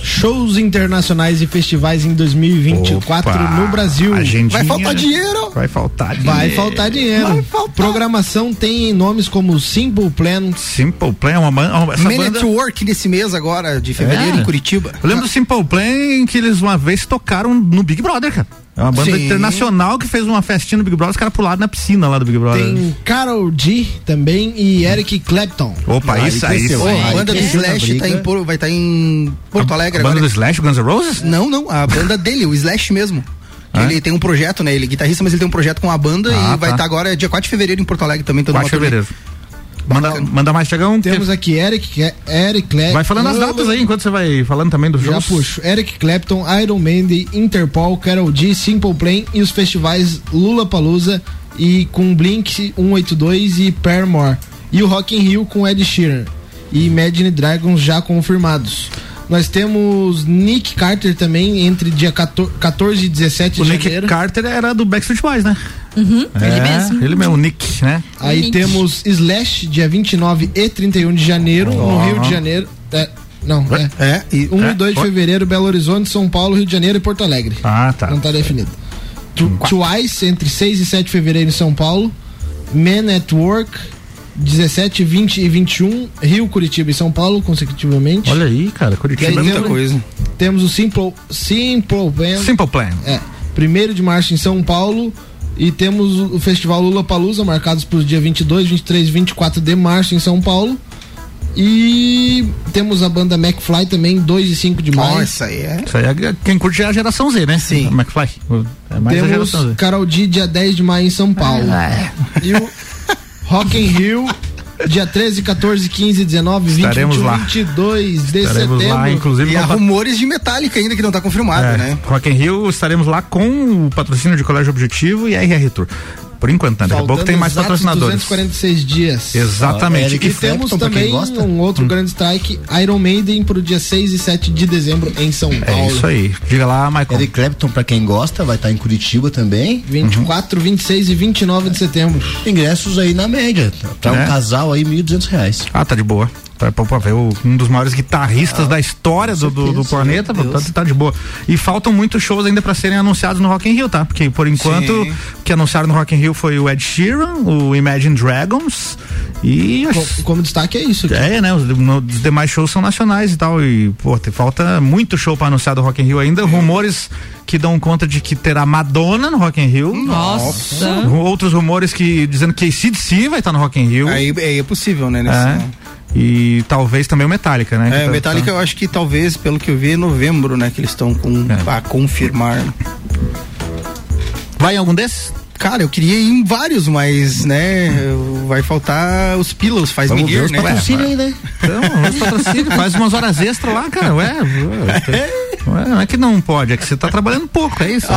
Speaker 6: Shows internacionais e festivais em 2024
Speaker 1: Opa,
Speaker 6: no Brasil.
Speaker 1: agendinha.
Speaker 5: Vai faltar dinheiro.
Speaker 1: Vai faltar dinheiro.
Speaker 6: Vai faltar dinheiro.
Speaker 5: Vai faltar.
Speaker 6: Programação tem nomes como Simple Plan,
Speaker 1: Simple Plan é uma. Essa
Speaker 5: Man
Speaker 1: banda...
Speaker 5: Work nesse mês agora, de fevereiro,
Speaker 1: É.
Speaker 5: em Curitiba.
Speaker 1: Eu lembro do Simple Plan que eles uma vez tocaram no Big Brother, cara. É uma banda
Speaker 5: Sim.
Speaker 1: internacional que fez uma festinha no Big Brother, os caras pularam na piscina lá do Big Brother.
Speaker 6: tem Carol G também e Eric Clapton.
Speaker 1: Opa,
Speaker 4: Aí
Speaker 1: isso aí. aí.
Speaker 5: a banda do Slash tá em, vai estar em Porto Alegre
Speaker 1: A banda
Speaker 5: agora.
Speaker 1: do Slash, Guns N' Roses?
Speaker 5: Não, não, a banda dele, o Slash mesmo.
Speaker 1: Ah?
Speaker 5: Ele tem um projeto, né? Ele é guitarrista, mas ele tem um projeto com a banda
Speaker 1: Ah,
Speaker 5: e vai
Speaker 1: tá.
Speaker 5: estar agora dia 4 de fevereiro em Porto Alegre também, todo
Speaker 1: 4 de fevereiro. Manda, manda mais, Tiagão.
Speaker 6: Temos aqui Eric, Eric Clapton.
Speaker 1: Vai falando as datas aí, enquanto você vai falando também dos
Speaker 6: Já
Speaker 1: shows.
Speaker 6: puxo. Eric Clapton, Iron Maiden, Interpol, Carol G, Simple Plan e os festivais Lula Palusa e com Blink 182 e Paramore. E o Rock in Rio com Ed Sheeran. E Imagine Dragons já confirmados. Nós temos Nick Carter também entre dia 14, 14 e 17
Speaker 1: O
Speaker 6: de
Speaker 1: Nick
Speaker 6: janeiro.
Speaker 1: Carter era do Backstreet Boys, né?
Speaker 3: Uhum,
Speaker 1: É,
Speaker 3: ele mesmo.
Speaker 1: Ele mesmo, o Nick, né?
Speaker 6: Aí
Speaker 3: Nick.
Speaker 6: temos Slash dia 29 e 31 de janeiro no Rio de Janeiro. É, não, é.
Speaker 5: É, e
Speaker 6: 1
Speaker 1: É?
Speaker 6: e 2 de fevereiro, Belo Horizonte, São Paulo, Rio de Janeiro e Porto Alegre.
Speaker 1: Ah, tá.
Speaker 6: Não tá definido. Tu- Twice, entre 6 e 7 de fevereiro em São Paulo. Men at Work, 17, 20 e 21, Rio, Curitiba e São Paulo, consecutivamente.
Speaker 1: Olha aí, cara,
Speaker 6: E aí
Speaker 1: Curitiba.
Speaker 5: muita
Speaker 6: temos-
Speaker 5: coisa.
Speaker 6: Temos o Simple, Simple Band,
Speaker 1: Simple Plan.
Speaker 6: é, 1 de março em São Paulo. E temos o Festival Lula Palusa, marcados para os dias 22, 23 e 24 de março em São Paulo. E temos a banda McFly também, 2 e 5 de maio.
Speaker 5: Nossa, aí é.
Speaker 1: Isso aí é quem curte é a geração Z, né?
Speaker 5: Sim.
Speaker 1: O McFly. É mais a
Speaker 6: Temos
Speaker 1: geração Z.
Speaker 6: Carol D, dia 10 de maio em São Paulo. E o Rock in Rio, dia 13, 14, 15, 19, 20,
Speaker 1: Estaremos
Speaker 6: 21,
Speaker 1: lá.
Speaker 6: 22 de
Speaker 1: Estaremos
Speaker 6: setembro.
Speaker 1: lá, inclusive.
Speaker 5: E há rumores de Metallica ainda que não tá confirmado,
Speaker 1: É,
Speaker 5: né?
Speaker 1: Rock in Rio estaremos lá com o patrocínio de Colégio Objetivo e a RR Tour. Por enquanto, né? Daqui a pouco tem mais patrocinadores.
Speaker 6: 246 dias.
Speaker 1: Exatamente.
Speaker 4: Eric
Speaker 6: E
Speaker 1: E
Speaker 6: temos também
Speaker 4: gosta.
Speaker 6: um outro grande strike, Iron Maiden, pro dia 6 e 7 de dezembro em São Paulo.
Speaker 1: é isso aí. Diga lá, Michael.
Speaker 4: Eric Clapton, pra quem gosta, vai estar em Curitiba também.
Speaker 6: 24, 26 e 29 de setembro.
Speaker 4: Ingressos aí na média. Pra
Speaker 1: É.
Speaker 4: um casal aí, 1.200 reais.
Speaker 1: Ah, tá de boa. Pra, um dos maiores guitarristas da história do, do, do planeta, tá, tá de boa. E faltam muitos shows ainda pra serem anunciados no Rock in Rio, tá? Porque por enquanto
Speaker 5: Sim.
Speaker 1: o que anunciaram no Rock in Rio foi o Ed Sheeran, o Imagine Dragons e
Speaker 6: Co-
Speaker 1: as-
Speaker 6: Como destaque é isso. aqui.
Speaker 1: é, né? Os, no- os demais shows são nacionais e tal. E, pô, te, falta muito show pra anunciar do Rock in Rio ainda. Rumores que dão conta de que terá Madonna no Rock in Rio.
Speaker 3: Nossa.
Speaker 1: Outros rumores que dizendo que ACDC vai estar no Rock in Rio.
Speaker 5: Aí, aí é possível, né? Nesse,
Speaker 1: É. E talvez também o Metallica, né?
Speaker 5: É,
Speaker 1: Que tá-
Speaker 5: Metallica eu acho que talvez, pelo que eu vi, é novembro, né? Que eles estão com
Speaker 1: É.
Speaker 5: a confirmar.
Speaker 1: Vai em algum desses?
Speaker 5: Cara, eu queria ir em vários, mas, né, vai faltar os Pillows, faz
Speaker 4: Vamos ver
Speaker 5: Miguel,
Speaker 4: os
Speaker 5: né?
Speaker 4: patrocínios aí, né?
Speaker 1: Então, os patrocínios, faz umas horas extras lá, cara. Ué, ué, ué, não é que não pode, é que você tá trabalhando pouco, é isso.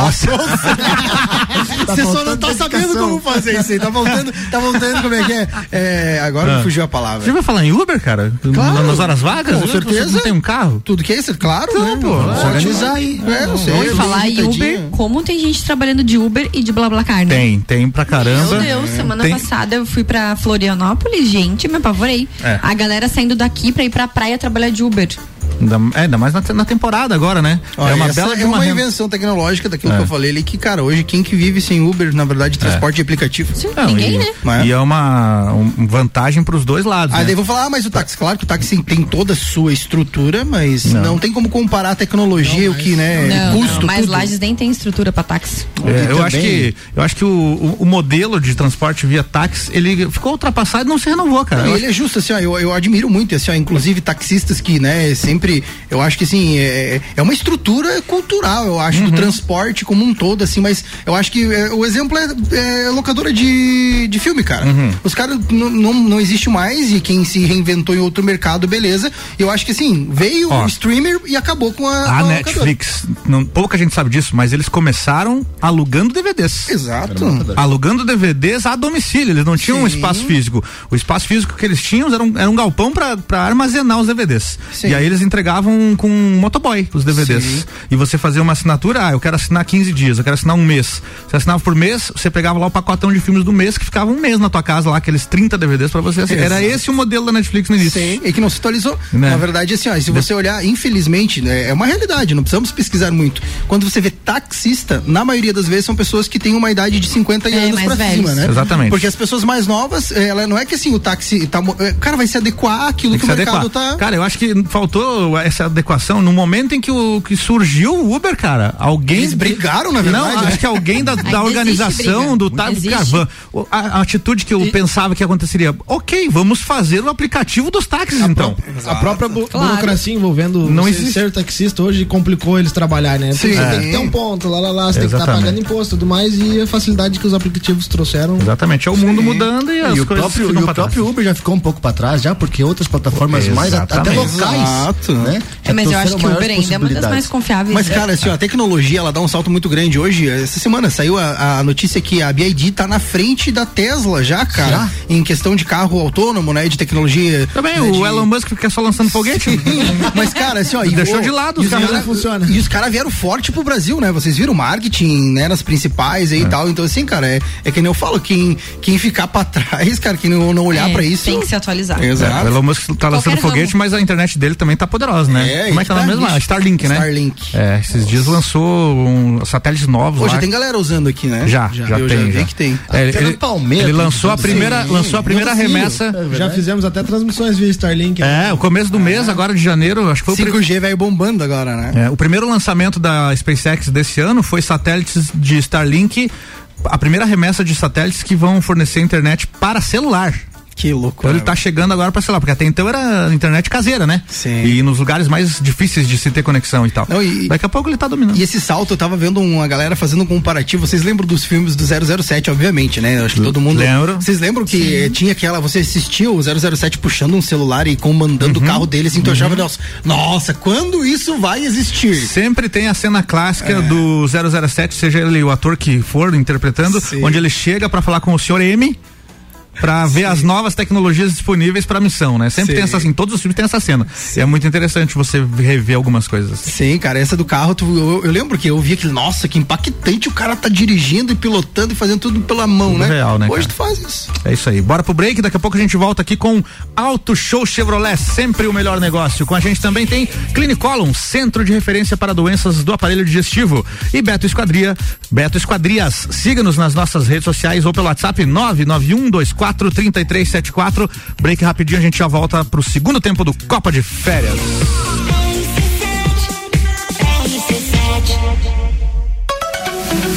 Speaker 5: Você só não tá sabendo como fazer isso aí. Tá voltando, tá voltando como é que é. É, agora
Speaker 1: Ah.
Speaker 5: me fugiu a
Speaker 1: Você
Speaker 5: palavra.
Speaker 1: vai falar em Uber, cara?
Speaker 5: Claro.
Speaker 1: Nas horas vagas?
Speaker 5: Com
Speaker 1: Você
Speaker 5: certeza.
Speaker 1: não tem um carro?
Speaker 5: Tudo que é isso, claro,
Speaker 1: Então,
Speaker 5: né?
Speaker 1: pô,
Speaker 5: Vamos
Speaker 1: é,
Speaker 5: se organizar aí. É, não sei.
Speaker 3: Vamos falar em Uber, como tem gente trabalhando de Uber e de BlaBlaCar, né?
Speaker 1: Tem, tem pra caramba.
Speaker 3: Meu Deus, semana
Speaker 1: Tem-
Speaker 3: passada eu fui pra Florianópolis, gente, me apavorei.
Speaker 1: É.
Speaker 3: A galera saindo daqui pra ir pra praia trabalhar de Uber.
Speaker 1: Ainda, é, ainda mais na, na temporada agora, né?
Speaker 5: Olha,
Speaker 1: é uma bela
Speaker 5: é
Speaker 1: uma,
Speaker 5: invenção tecnológica daquilo
Speaker 1: É.
Speaker 5: que eu falei ali, que, cara, hoje quem que vive sem Uber, na verdade, transporte de aplicativo.
Speaker 3: Sim,
Speaker 1: Não,
Speaker 3: ninguém,
Speaker 1: e,
Speaker 3: né?
Speaker 5: Mas-
Speaker 1: E é uma um- vantagem pros dois lados.
Speaker 5: Aí
Speaker 1: né?
Speaker 5: daí vou falar, ah, mas o táxi, claro que o táxi tem toda a sua estrutura, mas não, tem como comparar a tecnologia, o que, né,
Speaker 3: Não,
Speaker 5: custo,
Speaker 3: não, mas
Speaker 5: tudo.
Speaker 3: Lages nem tem estrutura pra táxi.
Speaker 1: É, eu
Speaker 4: também-
Speaker 1: acho que eu acho que o, o, o modelo de transporte via táxi ele ficou ultrapassado e não se renovou, cara.
Speaker 5: Não, ele é justo, assim, ó, eu, eu admiro muito, assim, ó, inclusive taxistas que, né, sempre, eu acho que, assim, é, é uma estrutura cultural, eu acho, do transporte como um todo, assim, mas eu acho que é, o exemplo é, é locadora de, de filme, cara. Os caras não, não, existe mais e quem se reinventou em outro mercado, beleza. Eu acho que, assim, veio
Speaker 1: Ó.
Speaker 5: o streamer e acabou com a,
Speaker 1: A
Speaker 5: a.
Speaker 1: Netflix, não, pouca gente sabe disso, mas eles começaram alugando DVDs.
Speaker 5: Exato.
Speaker 1: Alugando DVDs a domicílio, eles não tinham um
Speaker 5: Sim.
Speaker 1: espaço físico. O espaço físico que eles tinham era um, era um galpão pra pra armazenar os DVDs.
Speaker 5: Sim.
Speaker 1: E aí eles entregavam com um motoboy os DVDs. Sim. E você fazia uma assinatura, ah, eu quero assinar 15 dias, eu quero assinar um mês. Você assinava por mês, você pegava lá o pacotão de filmes do mês que ficava um mês na tua casa lá, aqueles 30 DVDs para você assinar. Era esse o modelo da Netflix no início.
Speaker 5: Sim, e que não se atualizou. Né? Na verdade, assim, ó, se você olhar, infelizmente, né, é uma realidade, não precisamos pesquisar muito. Quando você vê taxista, na maioria das vezes são pessoas que têm uma idade de 50 é, anos pra cima, né?
Speaker 1: Exatamente.
Speaker 5: Porque as pessoas mais novas, ela não é que assim, o táxi tá, o cara vai se adequar àquilo que, que, o mercado adequar. tá.
Speaker 1: Cara, eu acho que faltou essa adequação no momento em que, o, que surgiu o Uber, cara. Alguém.
Speaker 5: Eles brigaram, na verdade.
Speaker 1: Não, acho que alguém da, da organização do táxi. Cara, a, a, atitude que eu e... pensava que aconteceria. Ok, vamos fazer o aplicativo dos táxis, a então.
Speaker 6: a própria bu claro. burocracia envolvendo não existe. ser taxista hoje complicou eles trabalhar, né? Sim. Você é. tem que ter um ponto, lá, lá, lá, você Exatamente. tem que estar tá pagando imposto e tudo mais e a facilidade que os aplicativos trouxeram.
Speaker 1: Exatamente, é o mundo mudando e, e as
Speaker 4: o
Speaker 1: coisas
Speaker 4: próprio, E o próprio Uber já ficou um pouco para trás já, porque outras plataformas mais até locais, Exato. Né?
Speaker 3: É, mas eu acho que o Uber ainda é uma das mais confiáveis.
Speaker 5: Mas, cara, assim, ó, a tecnologia, ela dá um salto muito grande. Hoje, essa semana, saiu a, a notícia que a BID tá na frente da Tesla já, cara, já? em questão de carro autônomo, né, de tecnologia.
Speaker 1: Também,
Speaker 5: né,
Speaker 1: o
Speaker 5: de...
Speaker 1: Elon Musk fica só lançando foguete.
Speaker 5: mas, cara, assim, ó...
Speaker 1: Deixou de lado,
Speaker 5: os caras funciona. E os caras vieram forte pro Brasil, né? Vocês viram marketing, né, nas principais aí e é. tal. Então, assim, cara, é, é que nem eu falo, quem, quem ficar pra trás, cara, quem não, não olhar é, pra isso...
Speaker 3: Tem que se atualizar.
Speaker 1: Exato. É, o Elon Musk tá lançando foguete, ramo. mas a internet dele também tá poderosa, né? É, Como é que tá na mesma? Starlink, né?
Speaker 5: Starlink.
Speaker 1: É, esses dias lançou um, satélites novos
Speaker 5: Pô, já tem galera usando aqui, né?
Speaker 1: Já, já, já tem. Já.
Speaker 5: que tem.
Speaker 1: É, ele, ele, ele lançou a primeira, sim, lançou a primeira remessa.
Speaker 6: É já fizemos até transmissões via Starlink.
Speaker 1: É, o começo do mês, agora de janeiro, acho que foi
Speaker 5: 5G veio bombando agora, né?
Speaker 1: É, o primeiro lançamento da SpaceX desse ano foi satélites de Starlink a primeira remessa de satélites que vão fornecer internet para celular.
Speaker 5: Que louco.
Speaker 1: Então ele tá chegando agora para celular, porque até então era internet caseira, né?
Speaker 5: Sim.
Speaker 1: E nos lugares mais difíceis de se ter conexão e tal. Não, e, Daqui a pouco ele tá dominando.
Speaker 5: E esse salto, eu tava vendo uma galera fazendo um comparativo. Vocês lembram dos filmes do 007, obviamente, né? Eu acho que todo mundo.
Speaker 1: Lembro.
Speaker 5: Vocês lembram que Sim. tinha aquela. Você assistia o 007 puxando um celular e comandando uhum. o carro dele, assim, tu uhum. achava, nossa, quando isso vai existir?
Speaker 1: Sempre tem a cena clássica é. do 007, seja ele o ator que for interpretando, Sim. onde ele chega para falar com o senhor M para ver as novas tecnologias disponíveis para a missão, né? Sempre Sim. tem essa assim, todos os filmes têm essa cena. Sim. E é muito interessante você rever algumas coisas.
Speaker 5: Sim, cara, essa do carro, tu, eu, eu, lembro que eu vi aquele, nossa, que impactante o cara tá dirigindo e pilotando e fazendo tudo pela mão, tudo né?
Speaker 1: Real, né?
Speaker 5: Hoje
Speaker 1: cara?
Speaker 5: tu faz isso.
Speaker 1: É isso aí. Bora pro break, daqui a pouco a gente volta aqui com Auto Show Chevrolet, sempre o melhor negócio. Com a gente também tem Clinicolum, centro de referência para doenças do aparelho digestivo. E Beto Esquadria, Beto Esquadrias. Siga-nos nas nossas redes sociais ou pelo WhatsApp 99124 33 3374. Break rapidinho, a gente já volta pro segundo tempo do Copa de Férias.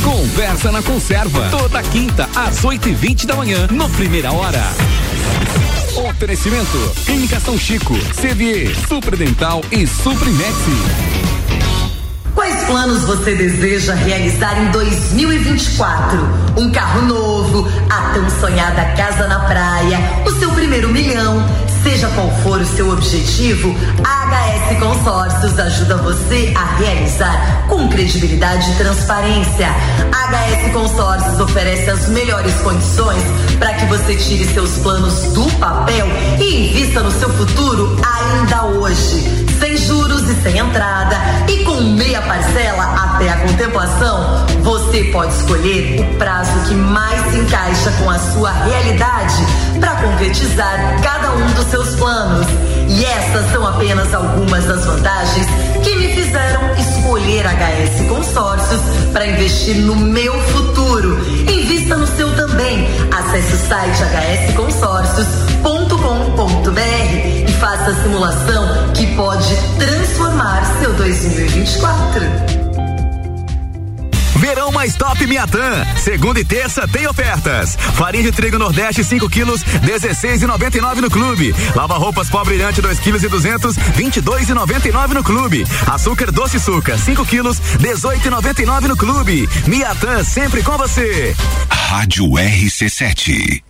Speaker 8: Conversa na Conserva. Toda quinta, às 8 e 20 da manhã, no Primeira Hora. Oferecimento: Clínica São Chico, CVE, Supredental e Suprimex.
Speaker 9: Quais planos você deseja realizar em 2024? Um carro novo, a tão sonhada casa na praia, o seu primeiro milhão. Seja qual for o seu objetivo, a HS Consórcios ajuda você a realizar com credibilidade e transparência. A HS Consórcios oferece as melhores condições para que você tire seus planos do papel e invista no seu futuro ainda hoje sem juros e sem entrada e com meia parcela até a contemplação, você pode escolher o prazo que mais se encaixa com a sua realidade para concretizar cada um dos seus planos. E essas são apenas algumas das vantagens que me fizeram escolher HS Consórcios para investir no meu futuro. Invista no seu também. Acesse o site hsconsórcios.com.br e faça a simulação que pode transformar seu 2024.
Speaker 8: Verão mais top Miatã. Segunda e terça tem ofertas. Farinha de trigo Nordeste 5 quilos, 16,99 no clube. Lava roupas pó brilhante 2 quilos e 200, 22,99 no clube. Açúcar doce suca 5 quilos, 18,99 no clube. Miatã sempre com você.
Speaker 10: Rádio RC7.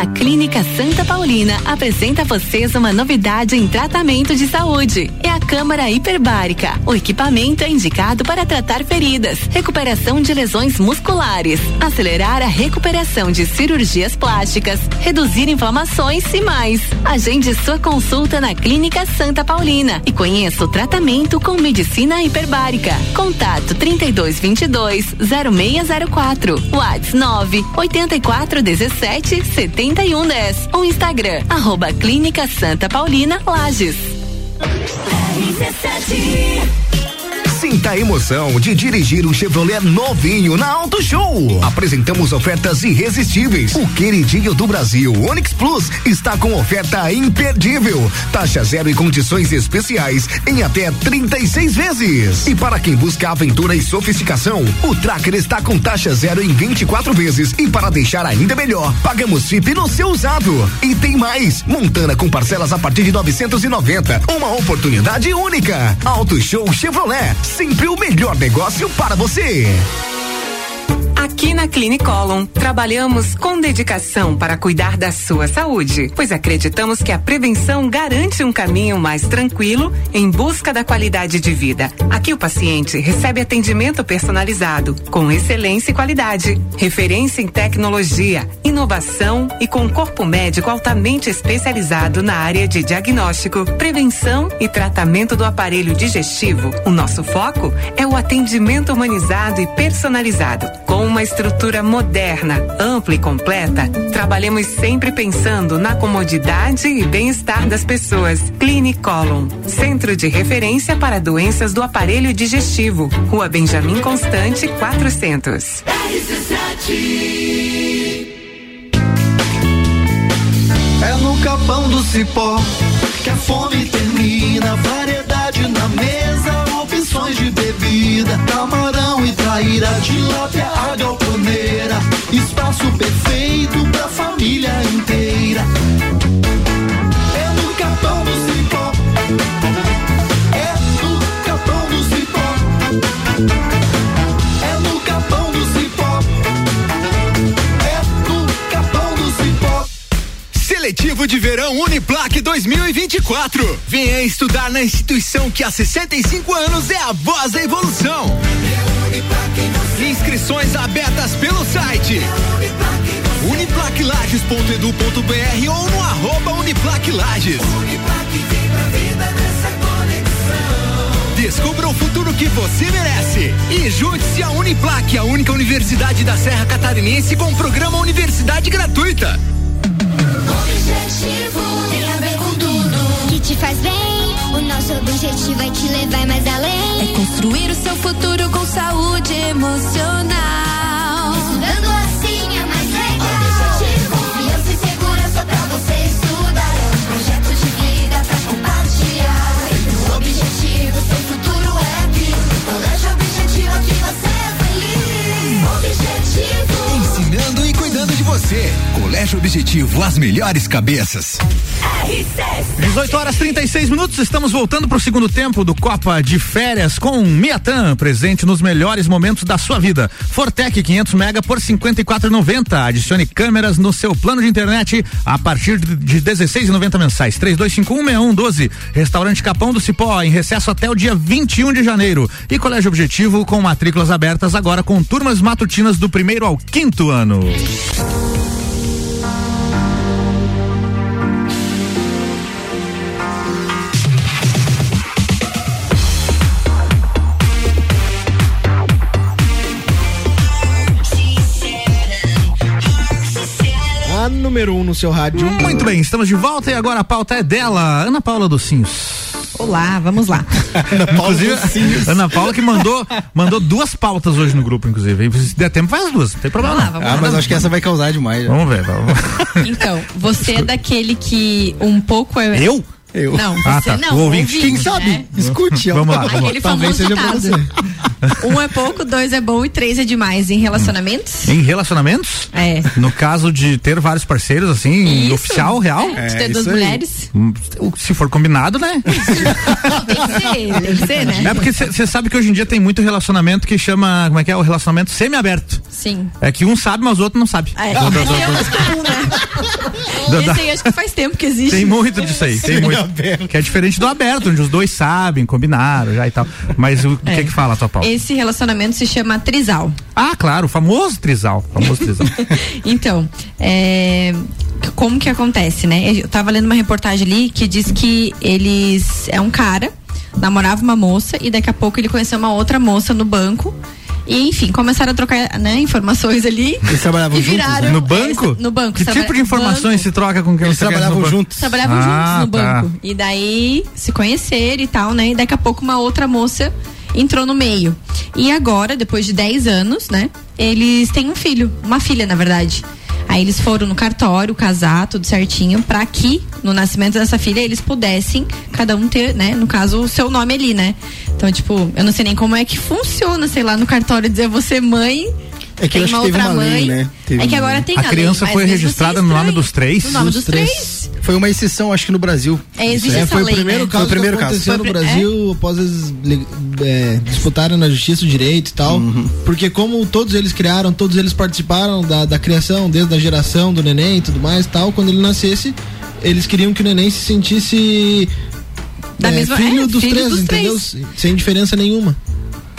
Speaker 11: A Clínica Santa Paulina apresenta a vocês uma novidade em tratamento de saúde. É a câmara hiperbárica. O equipamento é indicado para tratar feridas, recuperação de lesões musculares, acelerar a recuperação de cirurgias plásticas, reduzir inflamações e mais. Agende sua consulta na Clínica Santa Paulina e conheça o tratamento com medicina hiperbárica. Contato 3222 0604. WhatsApp 9 8417 70 3110 ou Instagram, arroba Clínica Santa Paulina Lages.
Speaker 12: Sinta a emoção de dirigir um Chevrolet novinho na Auto Show. Apresentamos ofertas irresistíveis. O queridinho do Brasil, Onix Plus, está com oferta imperdível. Taxa zero e condições especiais em até 36 vezes. E para quem busca aventura e sofisticação, o Tracker está com taxa zero em 24 vezes. E para deixar ainda melhor, pagamos FIP no seu usado. E tem mais, Montana com parcelas a partir de 990. Uma oportunidade única. Auto Show Chevrolet sempre o melhor negócio para você.
Speaker 13: Aqui na Clinicolon, trabalhamos com dedicação para cuidar da sua saúde, pois acreditamos que a prevenção garante um caminho mais tranquilo em busca da qualidade de vida. Aqui o paciente recebe atendimento personalizado, com excelência e qualidade, referência em tecnologia, inovação e com corpo médico altamente especializado na área de diagnóstico, prevenção e tratamento do aparelho digestivo. O nosso foco é o atendimento humanizado e personalizado, com uma estrutura moderna, ampla e completa, trabalhamos sempre pensando na comodidade e bem-estar das pessoas. Clinicolon, centro de referência para doenças do aparelho digestivo. Rua Benjamin Constante, 400.
Speaker 10: É no capão do cipó que a fome termina. Variedade na mesa, opções de bebida. Camarão e traíra, tilápia, a galponeira. Espaço perfeito pra família inteira.
Speaker 14: Seletivo de Verão Uniplac 2024. Venha estudar na instituição que há 65 anos é a voz da evolução. Inscrições abertas pelo site uniplaclages.edu.br ou no arroba uniplaclages. Descubra o futuro que você merece. E junte-se à Uniplac, a única universidade da Serra Catarinense com programa Universidade Gratuita.
Speaker 15: Objetivo tem a ver com tudo que te faz bem. O nosso objetivo é te levar mais além.
Speaker 16: É construir o seu futuro com saúde emocional.
Speaker 15: Estudando Colégio Objetivo,
Speaker 14: as melhores cabeças.
Speaker 1: 18 horas 36 minutos, estamos voltando para o segundo tempo do Copa de Férias com Miatan, presente nos melhores momentos da sua vida. Fortec 500 mega por 54,90. Adicione câmeras no seu plano de internet a partir de 16,90 mensais. 32516112. Restaurante Capão do Cipó em recesso até o dia 21 de janeiro. E Colégio Objetivo com matrículas abertas agora com turmas matutinas do primeiro ao quinto ano.
Speaker 6: Número um no seu rádio.
Speaker 1: Muito bem, estamos de volta e agora a pauta é dela, Ana Paula Docinhos.
Speaker 3: Olá, vamos lá.
Speaker 1: Inclusive, Ana Paula que mandou, mandou duas pautas hoje no grupo, inclusive. Se der tempo, faz as duas, não tem problema.
Speaker 3: Vamos lá, vamos
Speaker 5: Ah, mas acho que essa vai causar demais.
Speaker 1: Vamos ver, vamos.
Speaker 3: Então, você é daquele que um pouco é.
Speaker 1: Eu?
Speaker 5: Eu.
Speaker 3: Não,
Speaker 1: Ah,
Speaker 3: você
Speaker 1: tá.
Speaker 3: não.
Speaker 1: O ouvinte.
Speaker 5: Quem sabe?
Speaker 3: né?
Speaker 5: Escute. ó.
Speaker 1: Vamos lá, vamos lá.
Speaker 3: Aquele
Speaker 6: Talvez
Speaker 3: famoso
Speaker 6: seja pra
Speaker 3: caso. Um é pouco, dois é bom e três é demais em relacionamentos.
Speaker 1: Em relacionamentos?
Speaker 3: É.
Speaker 1: No caso de ter vários parceiros, assim,
Speaker 3: Isso.
Speaker 1: oficial, real?
Speaker 3: É, de ter
Speaker 5: É,
Speaker 3: duas mulheres.
Speaker 1: Hum, Se for combinado, né?
Speaker 3: Tem que ser, tem que ser, né?
Speaker 1: É porque você sabe que hoje em dia tem muito relacionamento que chama, como é que é? O relacionamento semi-aberto.
Speaker 3: Sim.
Speaker 1: É que um sabe, mas o outro não sabe.
Speaker 3: É,
Speaker 1: Do- do-
Speaker 3: esse é o
Speaker 1: do-
Speaker 3: mais comum, né?
Speaker 1: do- da-
Speaker 3: Esse aí acho que faz tempo que existe.
Speaker 1: Tem muito disso aí, tem muito. Que é diferente do aberto, onde os dois sabem, combinaram já e tal. Mas o
Speaker 3: É.
Speaker 1: que que fala a tua pauta?
Speaker 3: Esse relacionamento se chama trisal.
Speaker 1: Ah, claro, o famoso trisal. Famoso trisal.
Speaker 3: Então, é, como que acontece, né? Eu tava lendo uma reportagem ali que diz que eles é um cara, namorava uma moça e daqui a pouco ele conheceu uma outra moça no banco. E, enfim, começaram a trocar né, informações ali.
Speaker 5: Eles trabalhavam
Speaker 3: e
Speaker 5: juntos,
Speaker 3: viraram,
Speaker 1: no banco?
Speaker 3: é, no banco.
Speaker 1: Que
Speaker 3: traba-
Speaker 1: tipo de informações
Speaker 3: banco.
Speaker 1: se troca com quem
Speaker 5: Eles trabalhavam
Speaker 1: no banco?
Speaker 5: juntos.
Speaker 3: Trabalhavam
Speaker 1: Ah,
Speaker 3: juntos no
Speaker 1: tá.
Speaker 3: banco. E daí se conheceram e tal, né? E daqui a pouco uma outra moça entrou no meio. E agora, depois de 10 anos, né? Eles têm um filho, uma filha, na verdade. Aí eles foram no cartório casar, tudo certinho, pra que no nascimento dessa filha eles pudessem, cada um ter, né, no caso, o seu nome ali, né? Então, tipo, eu não sei nem como é que funciona, sei lá, no cartório dizer você mãe.
Speaker 5: É que
Speaker 3: tem
Speaker 5: eu acho
Speaker 3: uma
Speaker 5: que teve
Speaker 3: outra
Speaker 5: uma lei,
Speaker 3: mãe.
Speaker 5: né? Teve
Speaker 3: é que agora
Speaker 5: lei.
Speaker 3: tem
Speaker 1: A
Speaker 3: lei,
Speaker 1: criança
Speaker 3: mas
Speaker 1: foi
Speaker 3: assim
Speaker 1: registrada
Speaker 3: é
Speaker 1: no nome dos três?
Speaker 3: No nome
Speaker 6: Dos três.
Speaker 3: três.
Speaker 5: Foi uma exceção, acho que no Brasil.
Speaker 3: É, existe
Speaker 6: É,
Speaker 3: essa
Speaker 6: foi o
Speaker 3: lei,
Speaker 6: primeiro
Speaker 3: né?
Speaker 6: caso
Speaker 5: Foi o primeiro
Speaker 6: que
Speaker 5: caso.
Speaker 6: aconteceu no
Speaker 3: Foi o pri-
Speaker 6: Brasil após eles le- é, disputarem na justiça o direito e tal.
Speaker 5: Uhum.
Speaker 6: Porque como todos eles criaram, todos eles participaram da, da criação, desde a geração do neném e tudo mais tal, quando ele nascesse, eles queriam que o neném se sentisse
Speaker 3: Da
Speaker 6: é,
Speaker 3: mesma-
Speaker 6: filho
Speaker 3: é,
Speaker 6: dos
Speaker 3: filho
Speaker 6: três,
Speaker 3: dos
Speaker 6: entendeu?
Speaker 3: três.
Speaker 6: Sem diferença nenhuma.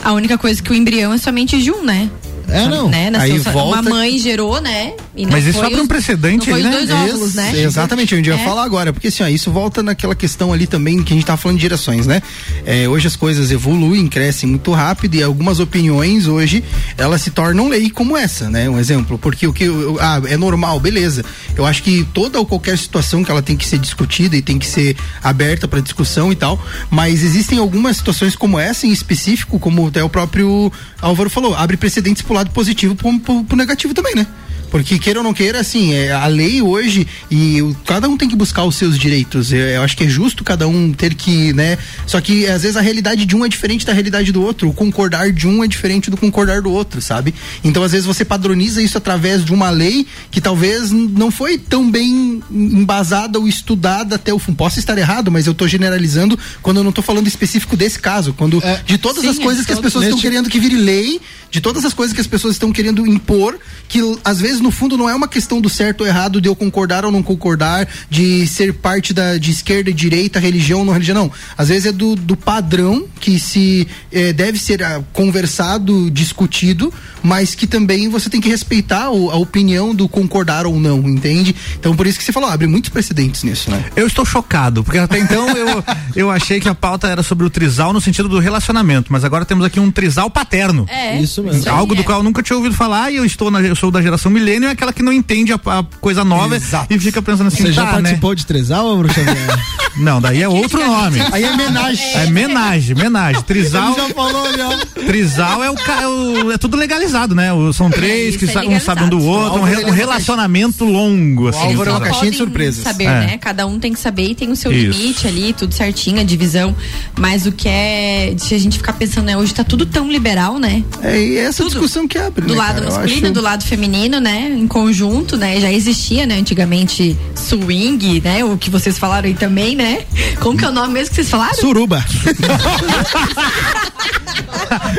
Speaker 3: A única coisa que o embrião é somente de um, né?
Speaker 6: É, não.
Speaker 3: Né? Nasceu
Speaker 5: Aí volta-
Speaker 3: Uma mãe gerou, né?
Speaker 1: Mas isso abre um precedente aí, né?
Speaker 3: óvulos, né?
Speaker 5: Ex- Exatamente, a gente
Speaker 3: É.
Speaker 5: falar agora, porque assim, ó, isso volta naquela questão ali também que a gente tá falando de gerações, né? É, hoje as coisas evoluem, crescem muito rápido e algumas opiniões hoje elas se tornam lei como essa, né? Um exemplo, porque o que eu- ah, é normal, beleza. Eu acho que toda ou qualquer situação que ela tem que ser discutida e tem que ser aberta para discussão e tal, mas existem algumas situações como essa em específico, como até o próprio Álvaro falou, abre precedentes pro lado positivo pro, pro, pro negativo também, né? Porque queira ou não queira, assim, é, a lei hoje e o- cada um tem que buscar os seus direitos. Eu, eu acho que é justo cada um ter que, né? Só que às vezes a realidade de um é diferente da realidade do outro. O concordar de um é diferente do concordar do outro, sabe? Então às vezes você padroniza isso através de uma lei que talvez não foi tão bem embasada ou estudada até o fim. Posso estar errado, mas eu tô generalizando quando eu não tô falando específico desse caso. Quando de todas
Speaker 6: sim,
Speaker 5: as coisas que as
Speaker 6: é,
Speaker 5: pessoas estão querendo que vire lei, de todas as coisas que as pessoas estão querendo impor, que às vezes no fundo não é uma questão do certo ou errado, de eu concordar ou não concordar, de ser parte da de esquerda e direita, religião ou não religião, não. Às vezes é do, do padrão que se eh, deve ser ah, conversado, discutido, mas que também você tem que respeitar o- a opinião do concordar ou não, entende? Então por isso que você falou, abre muitos precedentes nisso, né?
Speaker 1: Eu estou chocado, porque até então eu, eu achei que a pauta era sobre o trisal no sentido do relacionamento, mas agora temos aqui um trisal paterno.
Speaker 3: É.
Speaker 6: Isso mesmo.
Speaker 1: Algo do qual eu nunca tinha ouvido falar e eu estou na, eu sou da geração milênio, é aquela que não entende a, a coisa nova
Speaker 5: Exato.
Speaker 1: e fica pensando assim,
Speaker 6: Você já
Speaker 1: tá, né?
Speaker 6: participou de trisal, Bruxa Xavier?
Speaker 1: Não, daí é outro nome.
Speaker 5: Aí é homenagem.
Speaker 1: É menagem, menagem. Trisal,
Speaker 6: já falou, já.
Speaker 1: trisal é o, é o- é tudo legalizado, né? O- São três
Speaker 3: isso
Speaker 1: que
Speaker 3: é
Speaker 1: sa- um sabe um do outro, um, re-
Speaker 5: ele
Speaker 1: um
Speaker 5: é
Speaker 1: relacionamento longo, assim.
Speaker 5: Álvaro é uma caixinha de surpresas.
Speaker 3: saber,
Speaker 1: É.
Speaker 3: né? Cada um tem que saber e tem o seu
Speaker 1: Isso.
Speaker 3: limite ali, tudo certinho, a divisão. Mas o que é. Se a gente ficar pensando, né? Hoje tá tudo tão liberal, né?
Speaker 5: É e essa
Speaker 3: Tudo.
Speaker 5: discussão que abre.
Speaker 3: Do
Speaker 5: né,
Speaker 3: lado
Speaker 5: cara?
Speaker 3: Masculino,
Speaker 5: acho-
Speaker 3: do lado feminino, né? Em conjunto, né? Já existia, né? Antigamente swing, né? O que vocês falaram aí também, né? Como que é o nome mesmo que vocês falaram?
Speaker 6: Suruba.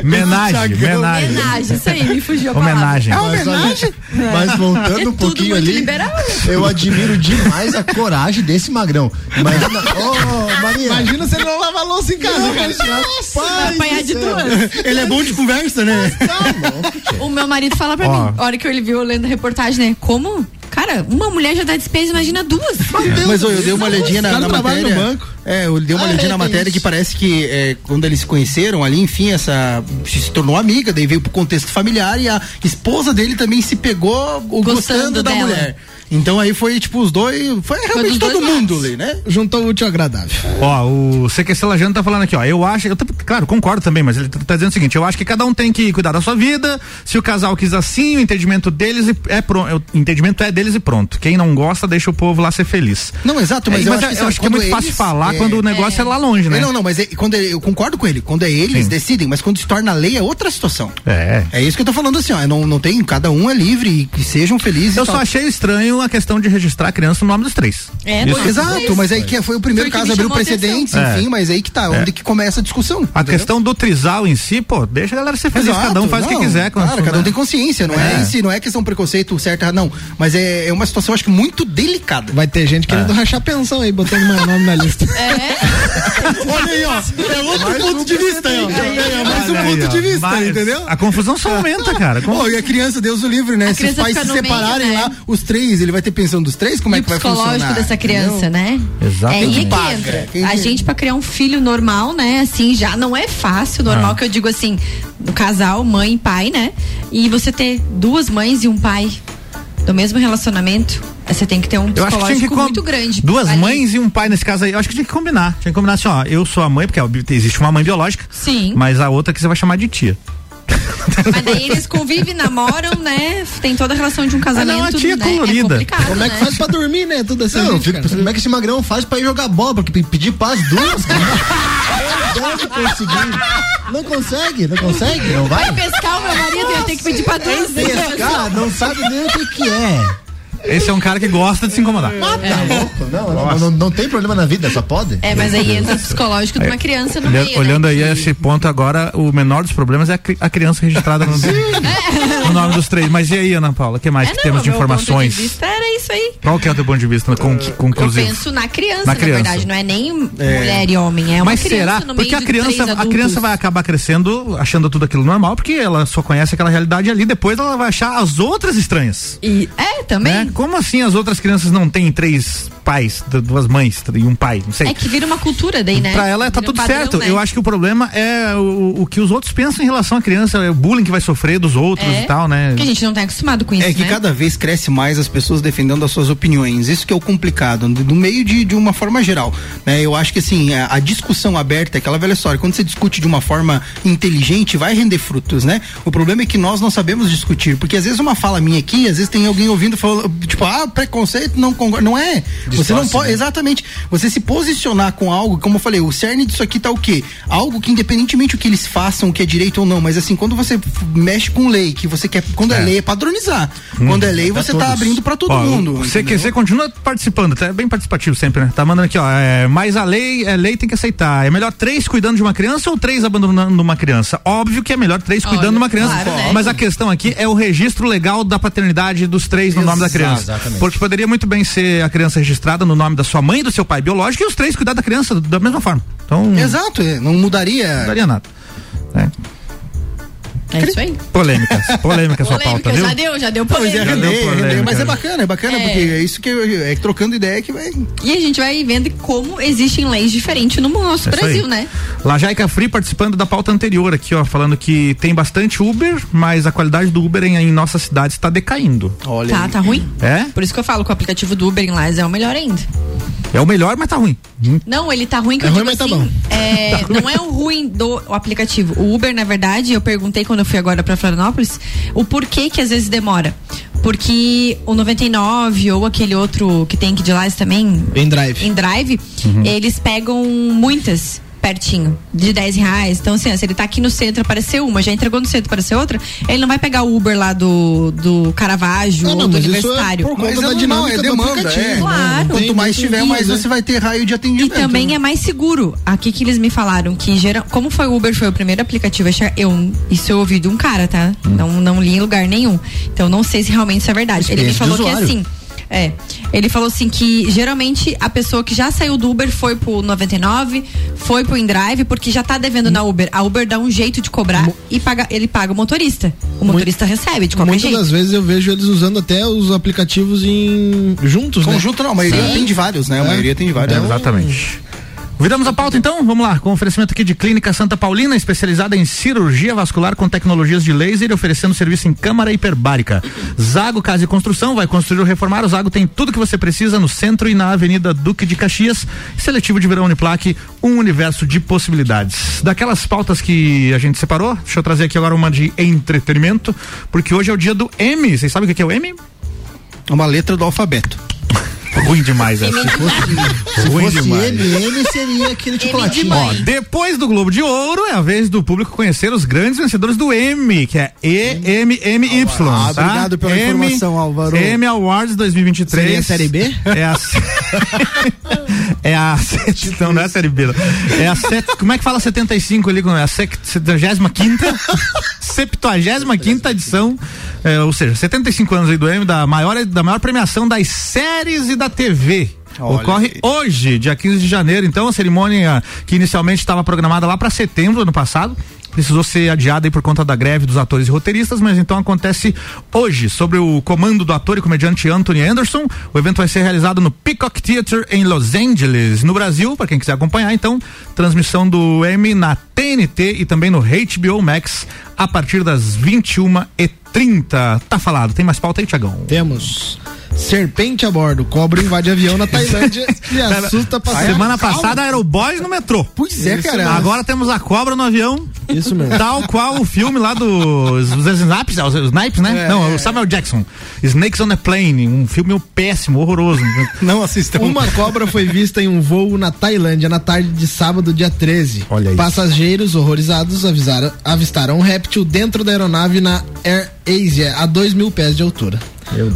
Speaker 1: Menagem, menagem.
Speaker 3: Homenagem, isso aí, me fugiu a palavra.
Speaker 1: Homenagem.
Speaker 4: Mas, olha, mas voltando
Speaker 3: É
Speaker 4: um
Speaker 3: tudo
Speaker 4: pouquinho
Speaker 3: muito
Speaker 4: ali,
Speaker 3: liberal.
Speaker 4: eu admiro demais a coragem desse magrão. Imagina, ô Maria,
Speaker 6: Imagina se ele não lava a louça em casa, cara.
Speaker 3: Vai apanhar de duas.
Speaker 5: Ele é bom de conversa, né?
Speaker 3: O meu marido fala pra
Speaker 1: Ó.
Speaker 3: mim, a hora que ele viu lendo a reportagem, né? Como? Cara, uma mulher já dá despesa, imagina duas.
Speaker 5: Mas ô, eu dei uma olhadinha na, na
Speaker 6: trabalha no
Speaker 5: matéria.
Speaker 6: banco.
Speaker 5: É, eu dei uma
Speaker 6: Ah,
Speaker 5: olhadinha
Speaker 6: é,
Speaker 5: na matéria
Speaker 6: isso.
Speaker 5: que parece que é, quando eles se conheceram ali, enfim, essa se tornou amiga, daí veio pro contexto familiar e a esposa dele também se pegou o- gostando,
Speaker 3: Gostando
Speaker 5: da
Speaker 3: dela.
Speaker 5: mulher. Então aí foi tipo os dois, foi realmente
Speaker 6: dos
Speaker 5: todo
Speaker 6: dois
Speaker 5: mundo
Speaker 6: lados.
Speaker 5: ali, né?
Speaker 6: Juntou o útil ao agradável.
Speaker 1: Ó, o CQC Lajano tá falando aqui, ó. Eu acho, eu claro, concordo também, mas ele tá tá dizendo o seguinte: eu acho que cada um tem que cuidar da sua vida. Se o casal quis assim, o entendimento deles e- é pronto. O entendimento é deles e pronto. Quem não gosta, deixa o povo lá ser feliz.
Speaker 5: Não, exato, mas
Speaker 1: É,
Speaker 5: eu
Speaker 1: mas
Speaker 5: acho que,
Speaker 1: eu acho que é muito fácil
Speaker 5: eles-
Speaker 1: falar quando o negócio é lá longe, né?
Speaker 5: É, Não, não, mas é- quando é- eu concordo com ele. Quando é eles, decidem, mas quando se torna lei é outra situação.
Speaker 1: É.
Speaker 5: É isso que eu tô falando assim, ó. Não, não tem, cada um é livre e que sejam felizes.
Speaker 1: Eu
Speaker 5: e
Speaker 1: só
Speaker 5: tal.
Speaker 1: achei estranho a questão de registrar a criança no nome dos três.
Speaker 5: É,
Speaker 1: Isso-
Speaker 5: pois, exato, mas aí que foi o primeiro
Speaker 1: Foi o
Speaker 5: caso, abriu precedentes,
Speaker 1: atenção.
Speaker 5: enfim,
Speaker 1: É.
Speaker 5: mas aí que tá,
Speaker 1: É.
Speaker 5: onde que começa a discussão.
Speaker 1: A questão do trisal em si, pô, deixa a galera ser feliz,
Speaker 5: Exato,
Speaker 1: cada um faz o
Speaker 5: não,
Speaker 1: que quiser.
Speaker 5: Claro,
Speaker 1: isso,
Speaker 5: cada um
Speaker 1: né?
Speaker 5: tem consciência, não é,
Speaker 1: É.
Speaker 5: esse, não é questão preconceito certo, não. Mas é, é uma situação, acho que muito delicada.
Speaker 6: Vai ter gente querendo rachar pensão aí, botando meu nome na lista.
Speaker 5: Olha aí, ó. É outro ponto de vista aí, ó. É mais um ponto de vista, entendeu?
Speaker 1: A confusão só aumenta, cara.
Speaker 5: Pô, e a criança, Deus o livre, né? Se os pais se separarem lá, os três, ele vai ter pensão dos três? Como
Speaker 3: e
Speaker 5: é
Speaker 3: o
Speaker 5: que vai funcionar?
Speaker 3: psicológico dessa criança,
Speaker 5: Entendeu?
Speaker 3: né? É aí
Speaker 5: Quem
Speaker 3: que entra.
Speaker 5: Quem
Speaker 3: a gente, pra criar um filho normal, né? Assim, já não é fácil. Normal
Speaker 1: Ah.
Speaker 3: que eu digo assim, no casal, mãe e pai, né? E você ter duas mães e um pai do mesmo relacionamento, você tem que ter um
Speaker 1: acho que que
Speaker 3: psicológico muito grande.
Speaker 1: Duas
Speaker 3: ali.
Speaker 1: mães e um pai nesse caso aí. Eu acho que tinha que combinar. Tinha que combinar assim, ó. Eu sou a mãe, porque existe uma mãe biológica.
Speaker 3: Sim.
Speaker 1: Mas a outra que você vai chamar de tia.
Speaker 3: Mas daí eles convivem, namoram, né? Tem toda a relação de um casamento.
Speaker 1: não, a tia
Speaker 3: né?
Speaker 1: colorida.
Speaker 3: É
Speaker 6: Como é que
Speaker 3: né?
Speaker 6: faz pra dormir, né? Tudo assim.
Speaker 4: Não, fico como é que esse magrão faz pra ir jogar bola? Porque pe- pedir paz duas, cara. Não deve conseguir. Não consegue, não consegue, não vai?
Speaker 3: Vai pescar o meu marido e eu tenho que pedir pra duas vezes.
Speaker 4: Pescar, não sabe nem o que que é.
Speaker 1: Esse é um cara que gosta de se incomodar.
Speaker 4: Ah, tá louco. Não, não, não, não tem problema na vida, só pode.
Speaker 3: É, mas aí entra o psicológico de uma criança no
Speaker 1: Olhando,
Speaker 3: meio,
Speaker 1: olhando
Speaker 3: né?
Speaker 1: aí a esse ponto agora, o menor dos problemas é a, cri- a criança registrada no, no nome dos três. Mas e aí, Ana Paula, o que mais
Speaker 3: É,
Speaker 1: que
Speaker 3: não,
Speaker 1: temos de
Speaker 3: meu ponto
Speaker 1: informações?
Speaker 3: de vista era isso aí.
Speaker 1: Qual que é o teu ponto de vista com,
Speaker 3: Eu
Speaker 1: conclusivo?
Speaker 3: penso na criança,
Speaker 1: Na
Speaker 3: na,
Speaker 1: criança.
Speaker 3: verdade, não é nem
Speaker 1: É.
Speaker 3: mulher e homem, é uma
Speaker 1: Mas
Speaker 3: criança
Speaker 1: será?
Speaker 3: no meio
Speaker 1: Porque a criança, a criança vai acabar crescendo achando tudo aquilo normal, porque ela só conhece aquela realidade ali, depois ela vai achar as outras estranhas.
Speaker 3: E, é, também.
Speaker 1: Né? Como assim as outras crianças não têm três pais, duas mães e um pai? Não sei.
Speaker 3: É que vira uma cultura daí, né?
Speaker 1: Pra ela tá
Speaker 3: Vira um
Speaker 1: tudo
Speaker 3: padrão,
Speaker 1: certo.
Speaker 3: né?
Speaker 1: Eu acho que o problema é o, o que os outros pensam em relação à criança, é o bullying que vai sofrer dos outros
Speaker 3: É,
Speaker 1: e tal, né?
Speaker 3: Porque a gente não tá acostumado com isso,
Speaker 5: É que
Speaker 3: né?
Speaker 5: cada vez cresce mais as pessoas defendendo as suas opiniões. Isso que é o complicado, no no meio de, de uma forma geral. né? Eu acho que assim, a, a discussão aberta é aquela velha história. Quando você discute de uma forma inteligente, vai render frutos, né? O problema é que nós não sabemos discutir. Porque às vezes uma fala minha aqui, às vezes tem alguém ouvindo falando, tipo, ah, preconceito, não concordo. Não é. Você não pode.
Speaker 4: né?
Speaker 5: Exatamente. Você se posicionar com algo, como eu falei, o cerne disso aqui tá o quê? Algo que independentemente o que eles façam, o que é direito ou não, mas assim, quando você mexe com lei, que você quer, quando é,
Speaker 1: É.
Speaker 5: lei é padronizar.
Speaker 1: Hum.
Speaker 5: Quando é lei,
Speaker 1: Pra
Speaker 5: você tá
Speaker 1: todos.
Speaker 5: abrindo pra todo
Speaker 1: Ó,
Speaker 5: mundo.
Speaker 1: O CQC continua participando, tá bem participativo sempre, né? Tá mandando aqui, ó. É, mas a lei, é lei tem que aceitar. É melhor três cuidando de uma criança ou três abandonando uma criança? Óbvio que é melhor três cuidando
Speaker 3: Olha,
Speaker 1: de uma criança.
Speaker 3: claro, né?
Speaker 1: Mas a questão aqui é o registro legal da paternidade dos três no nome da criança.
Speaker 4: Exatamente.
Speaker 1: Porque poderia muito bem ser a criança registrada no nome da sua mãe e do seu pai biológico e os três cuidar da criança da mesma forma. Então,
Speaker 5: Exato, é, não mudaria.
Speaker 1: não daria nada. É.
Speaker 3: É isso aí.
Speaker 1: Polêmicas, polêmica sua
Speaker 3: Polêmica,
Speaker 1: pauta, viu?
Speaker 3: já deu, já deu
Speaker 5: Pois é,
Speaker 3: polêmica.
Speaker 1: Já deu polêmica.
Speaker 5: mas é bacana, é bacana,
Speaker 3: É.
Speaker 5: porque é isso que eu- é trocando ideia que vai.
Speaker 3: E a gente vai vendo como existem leis diferentes no nosso
Speaker 1: É
Speaker 3: Brasil,
Speaker 1: aí.
Speaker 3: né?
Speaker 1: Lajaica Free participando da pauta anterior aqui, ó, falando que tem bastante Uber, mas a qualidade do Uber em, em nossa cidade está decaindo.
Speaker 5: Olha.
Speaker 3: Tá, tá ruim?
Speaker 1: É?
Speaker 3: Por isso que eu falo que o aplicativo do Uber em Lages é o melhor ainda.
Speaker 1: É o melhor, mas tá ruim. Hum.
Speaker 3: Não, ele tá ruim que
Speaker 6: É
Speaker 3: eu
Speaker 6: ruim,
Speaker 3: digo
Speaker 6: mas tá
Speaker 3: assim,
Speaker 6: bom.
Speaker 3: é, não é o ruim do o aplicativo. O Uber, na verdade, eu perguntei quando eu fui agora pra Florianópolis, o porquê que às vezes demora. Porque o 99 ou aquele outro que tem aqui de Lages também,
Speaker 6: Em drive.
Speaker 3: em drive, eles pegam muitas pertinho, de 10 reais. Então, assim, ó, se ele tá aqui no centro, apareceu uma, já entregou no centro, apareceu outra, ele não vai pegar o Uber lá do, do Caravaggio
Speaker 6: Ah, não,
Speaker 3: ou do
Speaker 6: mas isso é
Speaker 3: universitário.
Speaker 6: por
Speaker 5: Mas
Speaker 6: conta
Speaker 5: é
Speaker 6: da
Speaker 5: normal,
Speaker 6: dinâmica
Speaker 5: é
Speaker 6: do
Speaker 5: demanda,
Speaker 6: aplicativo.
Speaker 5: é.
Speaker 6: né?
Speaker 3: Claro.
Speaker 6: Não
Speaker 5: Quanto mais tiver, mais
Speaker 6: né?
Speaker 5: você vai ter raio de
Speaker 3: E
Speaker 5: atendimento.
Speaker 3: também é mais seguro. Aqui que eles me falaram que geral, como foi o Uber foi o primeiro aplicativo, a chegar- eu isso eu ouvi de um cara, tá? Não não li em lugar nenhum. Então não sei se realmente isso é verdade. Ele me falou que
Speaker 4: usuário.
Speaker 3: assim, é, ele falou assim que geralmente a pessoa que já saiu do Uber foi pro 99, foi pro InDrive porque já tá devendo na Uber. A Uber dá um jeito de cobrar e paga, ele paga o motorista. O motorista recebe de qualquer
Speaker 6: Muitas
Speaker 3: jeito.
Speaker 6: das vezes eu vejo eles usando até os aplicativos em juntos, né?
Speaker 5: Conjunto não, a maioria
Speaker 3: Sim.
Speaker 5: tem de vários, né? A maioria tem de vários.
Speaker 1: Exatamente. Viramos a pauta então? Vamos lá, com oferecimento aqui de Clínica Santa Paulina, especializada em cirurgia vascular com tecnologias de laser oferecendo serviço em câmara hiperbárica. Zago Casa e Construção, vai construir ou reformar. O Zago tem tudo que você precisa no centro e na Avenida Duque de Caxias. Seletivo de Verão Uniplaque, um universo de possibilidades. Daquelas pautas que a gente separou, deixa eu trazer aqui agora uma de entretenimento, porque hoje é o dia do M. Vocês sabem o que é o M?
Speaker 5: Uma letra do alfabeto.
Speaker 1: Ruim demais essa.
Speaker 4: Se fosse, se
Speaker 1: Ruim
Speaker 4: fosse
Speaker 1: demais.
Speaker 4: MM, seria aquele chocolatinho.
Speaker 1: Ó, depois do Globo de Ouro, é a vez do público conhecer os grandes vencedores do M, que é EMMY.
Speaker 5: Ah,
Speaker 1: tá?
Speaker 5: obrigado pela
Speaker 1: M-
Speaker 5: informação, Álvaro.
Speaker 1: M Awards 2023.
Speaker 6: Seria a série B?
Speaker 1: É a. é a. Não, não é a série B. É a. Set, como é que fala 75 ali? É a 75 75 edição. é, ou seja, 75 anos aí do M, da maior, da maior premiação das séries e da TV.
Speaker 5: Olha
Speaker 1: Ocorre
Speaker 5: aí.
Speaker 1: hoje, dia 15 de janeiro. Então, a cerimônia que inicialmente estava programada lá para setembro do ano passado. Precisou ser adiada por conta da greve dos atores e roteiristas, mas então acontece hoje, sobre o comando do ator e comediante Anthony Anderson. O evento vai ser realizado no Peacock Theater em Los Angeles, no Brasil, para quem quiser acompanhar. Então, transmissão do M na TNT e também no HBO Max a partir das 21h30. Tá falado. Tem mais pauta aí, Tiagão?
Speaker 6: Temos. Serpente a bordo. Cobra invade avião na Tailândia e assusta
Speaker 1: A
Speaker 6: passageiros.
Speaker 1: semana passada era o Boys no metrô.
Speaker 5: Pois é, cara.
Speaker 1: Agora temos a cobra no avião.
Speaker 6: Isso mesmo.
Speaker 1: Tal qual o filme lá dos Snipes, os Snipes, né?
Speaker 5: É.
Speaker 1: Não, o Samuel Jackson. Snakes on a Plane, um filme péssimo, horroroso.
Speaker 5: Não assistam.
Speaker 6: Uma cobra foi vista em um voo na Tailândia na tarde de sábado, dia 13.
Speaker 1: Olha isso.
Speaker 6: Passageiros horrorizados avisaram, avistaram um réptil dentro da aeronave na Air Asia, a 2 mil pés de altura.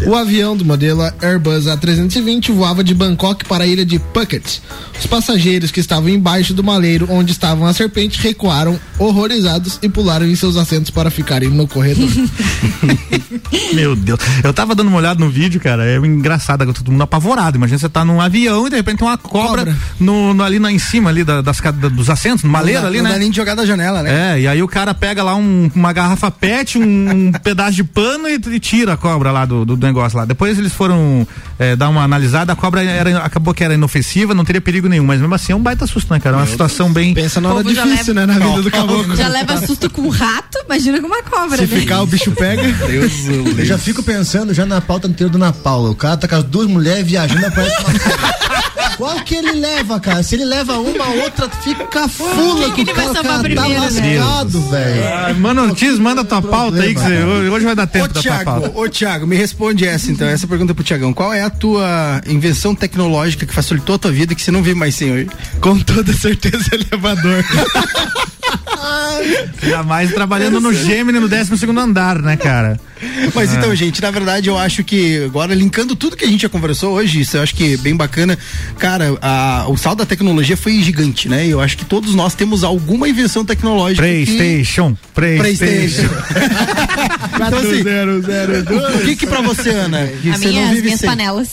Speaker 6: O avião do modelo Airbus A320 voava de Bangkok para a ilha de Phuket. Os passageiros que estavam embaixo do maleiro onde estavam as serpentes recuaram horrorizados e pularam em seus assentos para ficarem no corredor.
Speaker 1: Meu Deus. Eu tava dando uma olhada no vídeo, cara. É engraçado, agora todo mundo apavorado. Imagina você tá num avião e de repente tem uma cobra,
Speaker 6: Cobra.
Speaker 1: No, no- ali na, em cima ali da- das, da- dos assentos, no maleiro
Speaker 5: Não
Speaker 1: ali,
Speaker 5: não
Speaker 1: né?
Speaker 5: dá nem de jogar da janela, né?
Speaker 1: É, e aí o cara pega lá um- uma garrafa pet, um, pedaço de pano e, e tira a cobra lá do, do negócio lá. Depois eles foram é, dar uma analisada, a cobra era, acabou que era inofensiva, não teria perigo nenhum, mas mesmo assim é um baita susto, né, cara? É uma situação bem.
Speaker 6: Pensa na hora difícil, né,
Speaker 3: leva-
Speaker 6: na vida do caboclo.
Speaker 3: Já leva susto com um rato, imagina com uma cobra.
Speaker 6: Se
Speaker 3: né?
Speaker 6: ficar, o bicho pega.
Speaker 4: Eu já fico pensando já na pauta anterior do Ana Paula. O cara tá com as duas mulheres viajando, aparece uma cobra. Qual que ele leva, cara? Se ele leva uma, a outra fica fula que
Speaker 3: que
Speaker 4: o
Speaker 3: ele vai
Speaker 4: cara,
Speaker 3: salvar
Speaker 4: cara tá
Speaker 3: primeiro, né?
Speaker 4: lascado, velho.
Speaker 1: Ah, Mano Ortiz, manda tua pauta aí, que você- hoje vai dar tempo
Speaker 5: Ô
Speaker 1: da tua pauta.
Speaker 5: Tiago, ô Tiago, me responde essa então, essa pergunta pro Tiagão. Qual é a tua invenção tecnológica que facilitou a tua vida que você não vive mais sem hoje?
Speaker 6: Com toda certeza, elevador.
Speaker 1: Jamais trabalhando no Gemini no 12 segundo andar, né, cara?
Speaker 5: Mas
Speaker 1: Ah.
Speaker 5: então, gente, na verdade eu acho que agora linkando tudo que a gente já conversou hoje, isso eu acho que é bem bacana. Cara, a- o salto da tecnologia foi gigante, né? Eu acho que todos nós temos alguma invenção tecnológica. que-
Speaker 1: PlayStation, PlayStation.
Speaker 5: Então, assim, o que que pra você, Ana? Que
Speaker 3: A
Speaker 5: você
Speaker 3: minha,
Speaker 5: não
Speaker 3: as
Speaker 5: vive
Speaker 3: minhas
Speaker 5: sem?
Speaker 3: panelas.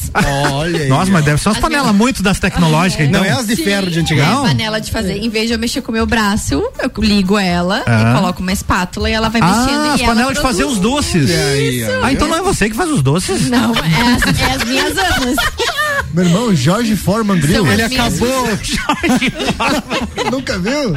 Speaker 5: Olha aí.
Speaker 1: Nossa, mas deve ser umas
Speaker 3: As
Speaker 1: panelas
Speaker 3: minhas-
Speaker 1: muito das tecnológicas, então.
Speaker 5: Não é as de ferro de antigamente.
Speaker 1: Não.
Speaker 3: É panela de fazer. Em vez de eu mexer com o meu braço, eu ligo ela
Speaker 1: Ah.
Speaker 3: e coloco uma espátula e ela vai mexendo.
Speaker 1: Ah, as
Speaker 3: ela
Speaker 1: panelas de fazer os doces.
Speaker 5: ó.
Speaker 1: Ah, então não é você que faz os doces?
Speaker 3: Não, é as, é as minhas anas.
Speaker 4: Meu irmão, Jorge Forman Grill.
Speaker 5: Ele acabou.
Speaker 4: Nunca viu?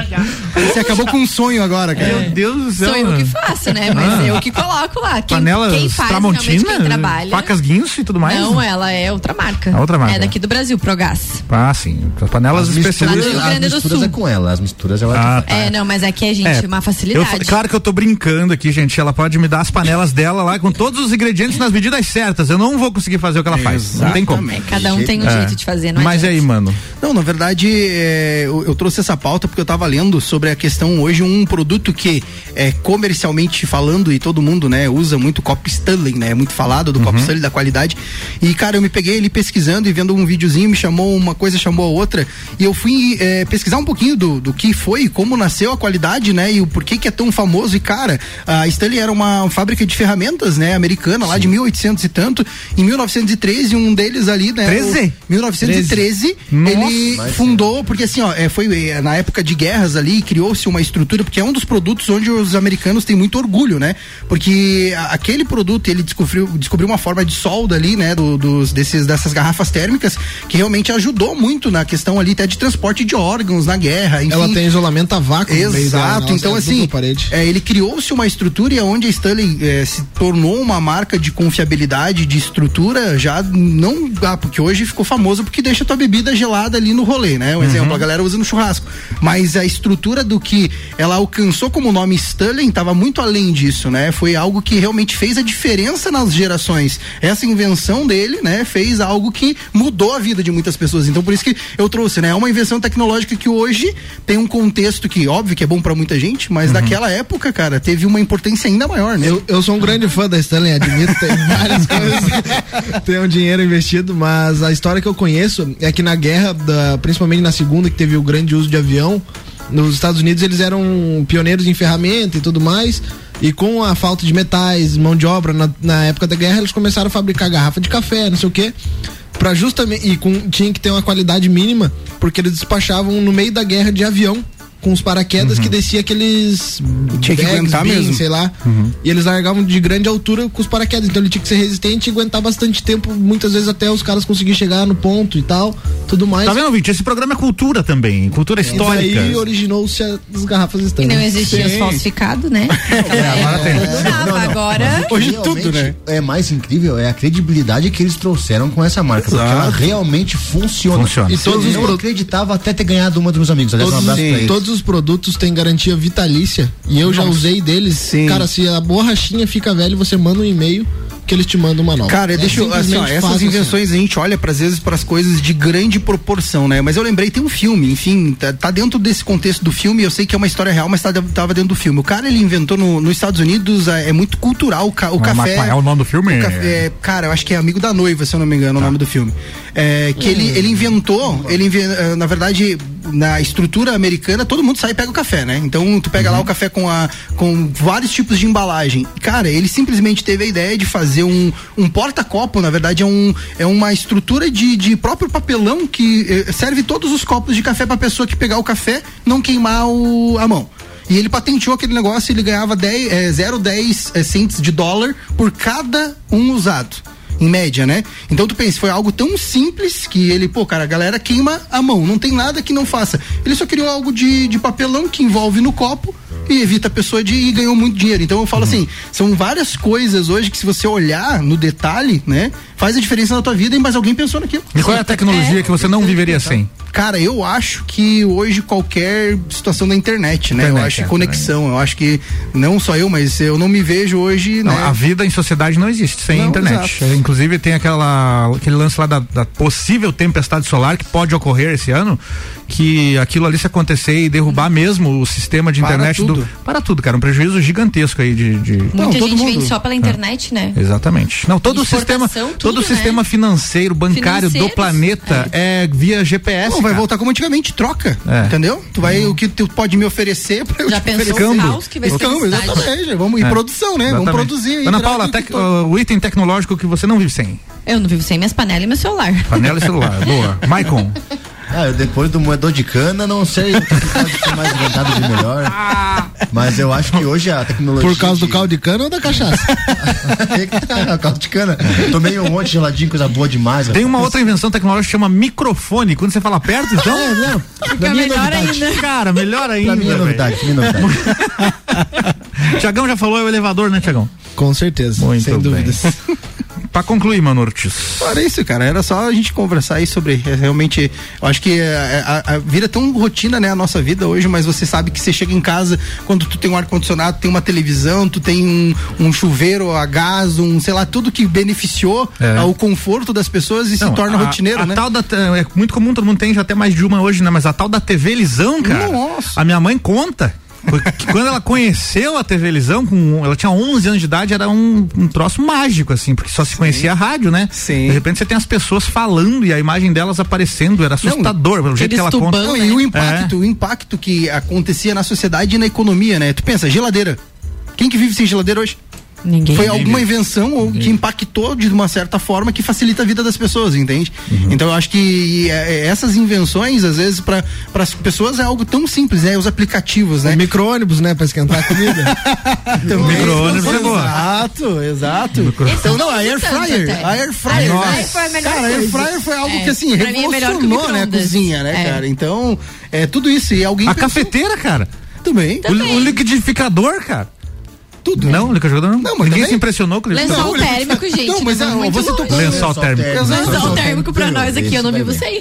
Speaker 5: Você acabou com um sonho agora, cara.
Speaker 1: Meu Deus do céu.
Speaker 3: Sou eu
Speaker 1: mano.
Speaker 3: que faço, né? Mas
Speaker 1: Ah.
Speaker 3: eu que coloco lá. Quem,
Speaker 1: Panelas
Speaker 3: quem faz realmente
Speaker 1: Tramontina,
Speaker 3: quem trabalha.
Speaker 1: facas guinso e tudo mais?
Speaker 3: Não, ela é outra marca.
Speaker 1: É outra marca.
Speaker 3: É daqui do Brasil, Progás.
Speaker 1: Ah, sim. As panelas
Speaker 4: As
Speaker 1: especialistas.
Speaker 3: Rio
Speaker 4: misturas, as misturas é com ela, as misturas ela
Speaker 1: Ah,
Speaker 4: que faz.
Speaker 3: É, não, mas aqui a gente,
Speaker 1: É,
Speaker 3: uma
Speaker 1: Eu,
Speaker 3: facilidade.
Speaker 1: claro que eu tô brincando aqui, gente. Ela pode me dar as panelas dela lá com todos os ingredientes nas medidas certas. Eu não vou conseguir fazer o que ela faz. Não tem como.
Speaker 3: É, cada um tem um
Speaker 1: É.
Speaker 3: jeito de fazer, não
Speaker 1: Mas
Speaker 3: adianta.
Speaker 1: aí, mano.
Speaker 5: Não, na verdade, é, eu, eu trouxe essa pauta porque eu tava lendo sobre a questão hoje, um produto que é comercialmente falando e todo mundo, né, usa muito copo Stanley, né, é muito falado do copo Stanley, da qualidade. E, cara, eu me peguei ali pesquisando e vendo um videozinho, me chamou uma coisa, chamou a outra, e eu fui é, pesquisar um pouquinho do, do que foi, como nasceu a qualidade, né, e o porquê que é tão famoso. E, cara, a Stanley era uma fábrica de ferramentas, né, americana, lá de 1800 e tanto. Em 1913, um deles ali, né,
Speaker 1: 13? 13?
Speaker 5: 1913, ele
Speaker 1: Nossa.
Speaker 5: fundou, porque assim, ó, é, foi é, na época de guerras ali, criou-se uma estrutura, porque é um dos produtos onde os americanos têm muito orgulho, né? Porque aquele produto, ele descobriu, descobriu uma forma de solda ali, né, do- dos, desses, dessas garrafas térmicas, que realmente ajudou muito na questão ali até de transporte de órgãos na guerra, enfim.
Speaker 6: Ela tem isolamento a vácuo
Speaker 5: Exato, então
Speaker 6: é
Speaker 5: assim, é, ele criou-se uma estrutura e onde a Stanley eh, se tornou uma marca de confiabilidade, de estrutura, já não. Ah, porque hoje ficou famoso porque deixa tua bebida gelada ali no rolê, né? Um exemplo, a galera usa no churrasco. Mas a estrutura do que ela alcançou como nome Stanley estava muito além disso, né? Foi algo que realmente fez a diferença nas gerações. Essa invenção dele, né, fez algo que mudou a vida de muitas pessoas. Então por isso que eu trouxe, né? É uma invenção tecnológica que hoje tem um contexto que, óbvio, que é bom pra muita gente, mas naquela época, cara, teve uma importância ainda maior, né?
Speaker 6: Eu, eu sou um grande fã da Stanley, admito, tem várias coisas, tem um dinheiro investido, mas a história que eu conheço é que na guerra, da, principalmente na segunda, que teve o grande uso de avião, nos Estados Unidos eles eram pioneiros em ferramenta e tudo mais, e com a falta de metais, mão de obra, na, na época da guerra, eles começaram a fabricar garrafa de café, não sei o quê, para justamente, e com, tinha que ter uma qualidade mínima, porque eles despachavam no meio da guerra de avião, com os paraquedas que descia aqueles
Speaker 5: Tinha que
Speaker 6: bags,
Speaker 5: aguentar
Speaker 6: beans,
Speaker 5: mesmo.
Speaker 6: sei lá. E eles largavam de grande altura com os paraquedas. Então ele tinha que ser resistente e aguentar bastante tempo, muitas vezes até os caras conseguirem chegar no ponto e tal, tudo mais.
Speaker 1: Tá vendo, Vinte? Esse programa é cultura também, cultura histórica.
Speaker 6: E aí originou-se as garrafas
Speaker 3: E
Speaker 6: Stanley.
Speaker 3: não existia os
Speaker 6: Sim.
Speaker 3: falsificados, né?
Speaker 1: agora tem.
Speaker 3: Agora.
Speaker 4: Hoje tudo, né? É mais incrível é a credibilidade que eles trouxeram com essa marca, porque ela realmente funciona.
Speaker 1: Funciona.
Speaker 6: E todos
Speaker 4: eu
Speaker 6: os
Speaker 4: acreditava até ter ganhado uma dos meus amigos. Aliás, um
Speaker 6: Todos,
Speaker 4: abraço pra eles.
Speaker 6: todos os produtos têm garantia vitalícia e eu já
Speaker 5: Nossa.
Speaker 6: usei deles.
Speaker 5: Sim.
Speaker 6: Cara, se a borrachinha fica velha, você manda um e-mail que eles te mandam uma nova.
Speaker 5: Cara,
Speaker 6: É
Speaker 5: deixa eu, assim, ó, essas
Speaker 6: fácil, assim.
Speaker 5: invenções a gente olha para às vezes para as coisas de grande proporção, né? Mas eu lembrei tem um filme, enfim, tá, tá dentro desse contexto do filme. Eu sei que é uma história real, mas tá, tava dentro do filme. O cara ele inventou no- nos Estados Unidos é, é muito cultural o, ca- o
Speaker 1: mas
Speaker 5: café.
Speaker 1: qual é o nome do filme?
Speaker 5: o café- é, cara, eu acho que é Amigo da Noiva, se eu não me engano, o nome do filme. É, que ele, ele inventou, ele inven- eh, na verdade, na estrutura americana, todo mundo sai e pega o café, né? Então tu pega lá o café com, a, com vários tipos de embalagem. Cara, ele simplesmente teve a ideia de fazer um, um porta-copo, na verdade é, um, é uma estrutura de, de próprio papelão que eh, serve todos os copos de café pra pessoa que pegar o café não queimar o, a mão. E ele patenteou aquele negócio e ele ganhava 10, é, 0,10 é, cents de dólar por cada um usado. Em média, né? Então tu pensa, foi algo tão simples que ele, pô, cara, a galera queima a mão, não tem nada que não faça. Ele só criou algo de, de papelão que envolve no copo e evita a pessoa de ir e ganhou muito dinheiro. Então eu falo assim, são várias coisas hoje que se você olhar no detalhe, né, faz a diferença na tua vida, mas alguém pensou naquilo.
Speaker 1: E qual é a tecnologia que você não viveria sem?
Speaker 5: Cara, eu acho que hoje qualquer situação da internet, né? eu
Speaker 1: Internet,
Speaker 5: acho que
Speaker 1: é,
Speaker 5: conexão, eu acho que não só eu, mas eu não me vejo hoje,
Speaker 1: Não,
Speaker 5: né?
Speaker 1: a vida em sociedade não existe sem
Speaker 5: Não,
Speaker 1: internet.
Speaker 5: exato.
Speaker 1: Inclusive tem aquela, aquele lance lá da, da possível tempestade solar que pode ocorrer esse ano, que aquilo ali se acontecer e derrubar mesmo o sistema de
Speaker 5: Para
Speaker 1: internet do.
Speaker 5: Tudo.
Speaker 1: Para tudo, cara. Um prejuízo gigantesco aí de. de-
Speaker 3: Muita
Speaker 5: todo
Speaker 3: gente
Speaker 5: mundo.
Speaker 3: vende só pela internet, né?
Speaker 1: Exatamente. Não, todo o sistema,
Speaker 3: Exportação,
Speaker 1: todo o
Speaker 3: tudo, né?
Speaker 1: sistema financeiro, bancário do planeta é, via GPS.
Speaker 5: Não, vai voltar como antigamente, troca.
Speaker 1: É.
Speaker 5: Entendeu? Tu vai, o que tu pode me oferecer pra eu
Speaker 3: Já
Speaker 5: te
Speaker 3: pensou
Speaker 5: oferecer.
Speaker 3: o caos que vai cidade?
Speaker 5: exatamente. Vamos, e
Speaker 1: É.
Speaker 5: produção, né? Vamos
Speaker 1: Exatamente.
Speaker 5: produzir. aí,
Speaker 1: Ana Paula,
Speaker 5: tudo
Speaker 1: tec-
Speaker 5: todo-
Speaker 1: o item tecnológico que você não vive sem.
Speaker 3: Eu não vivo sem minhas panelas e meu celular.
Speaker 1: Panela e celular. Boa. Maicon.
Speaker 4: Ah, eu, depois do moedor de cana, não sei o que pode ser mais inventado de melhor. Mas eu acho que hoje a tecnologia.
Speaker 6: Por causa do caldo de cana ou da cachaça?
Speaker 4: do caldo de cana. Tomei um monte de geladinho, coisa boa demais.
Speaker 1: Tem uma outra invenção tecnológica que chama microfone. Quando você fala perto, então.
Speaker 4: É, não. Pra mim é
Speaker 3: melhor
Speaker 4: novidade.
Speaker 3: ainda.
Speaker 1: Cara, melhor ainda.
Speaker 4: Pra mim é
Speaker 1: velho.
Speaker 4: novidade, é novidade.
Speaker 1: Tiagão já falou, é o elevador, né, Tiagão?
Speaker 6: Com certeza,
Speaker 1: Muito
Speaker 6: sem
Speaker 1: bem.
Speaker 6: dúvidas.
Speaker 1: Pra concluir, mano Ortiz.
Speaker 5: Era isso, cara. Era só a gente conversar aí sobre. é, realmente, eu acho que é, a, a vira tão rotina, né, a nossa vida hoje, mas você sabe que você chega em casa, quando tu tem um ar-condicionado, tem uma televisão, tu tem um, um chuveiro a gás, um, sei lá, tudo que beneficiou
Speaker 1: É.
Speaker 5: ao conforto das pessoas e
Speaker 1: Não,
Speaker 5: se torna
Speaker 1: a-
Speaker 5: rotineiro,
Speaker 1: a
Speaker 5: né?
Speaker 1: Tal da, é muito comum, todo mundo tem já até mais de uma hoje, né? Mas a tal da TV Lisão, cara.
Speaker 5: Nossa.
Speaker 1: A minha mãe conta. Que quando ela conheceu a TV Lisão, com, ela tinha 11 anos de idade, era um, um troço mágico, assim, porque só se conhecia a rádio, né?
Speaker 5: Sim.
Speaker 1: De repente você tem as pessoas falando e a imagem delas aparecendo, era assustador, pelo jeito que ela conta.
Speaker 5: Não, e o impacto,
Speaker 1: É.
Speaker 5: o impacto que acontecia na sociedade e na economia, né? Tu pensa, geladeira. Quem que vive sem geladeira hoje?
Speaker 3: Ninguém.
Speaker 5: Foi
Speaker 3: Ninguém
Speaker 5: alguma invenção ou que impactou de uma certa forma que facilita a vida das pessoas, entende? Então eu acho que é, é, essas invenções, às vezes, para as pessoas é algo tão simples, né? Os aplicativos, né?
Speaker 6: Micro-ônibus, né? Pra esquentar a comida.
Speaker 5: Também.
Speaker 6: Micro-ônibus é boa.
Speaker 5: Exato, exato. Então, não, a Air Fryer. A Air Fryer. Nossa.
Speaker 3: Foi a
Speaker 5: Cara, a Air. Fryer foi algo
Speaker 3: É,
Speaker 5: que, assim,
Speaker 3: pra mim é
Speaker 5: revolucionou, né, a cozinha, né,
Speaker 3: É.
Speaker 5: cara? Então, é tudo isso. E alguém
Speaker 1: A
Speaker 5: pensou-
Speaker 1: cafeteira, cara.
Speaker 5: Também.
Speaker 1: O, o liquidificador, cara.
Speaker 5: Tudo.
Speaker 1: Não, não.
Speaker 5: Não, mas
Speaker 1: Ninguém
Speaker 5: também-
Speaker 1: se impressionou com o.
Speaker 3: Lençol térmico, gente.
Speaker 5: Não, mas
Speaker 3: tá
Speaker 5: é,
Speaker 3: muito
Speaker 5: você tocou-
Speaker 1: Lençol térmico.
Speaker 3: Lençol térmico pra nós aqui, eu não vivo sem.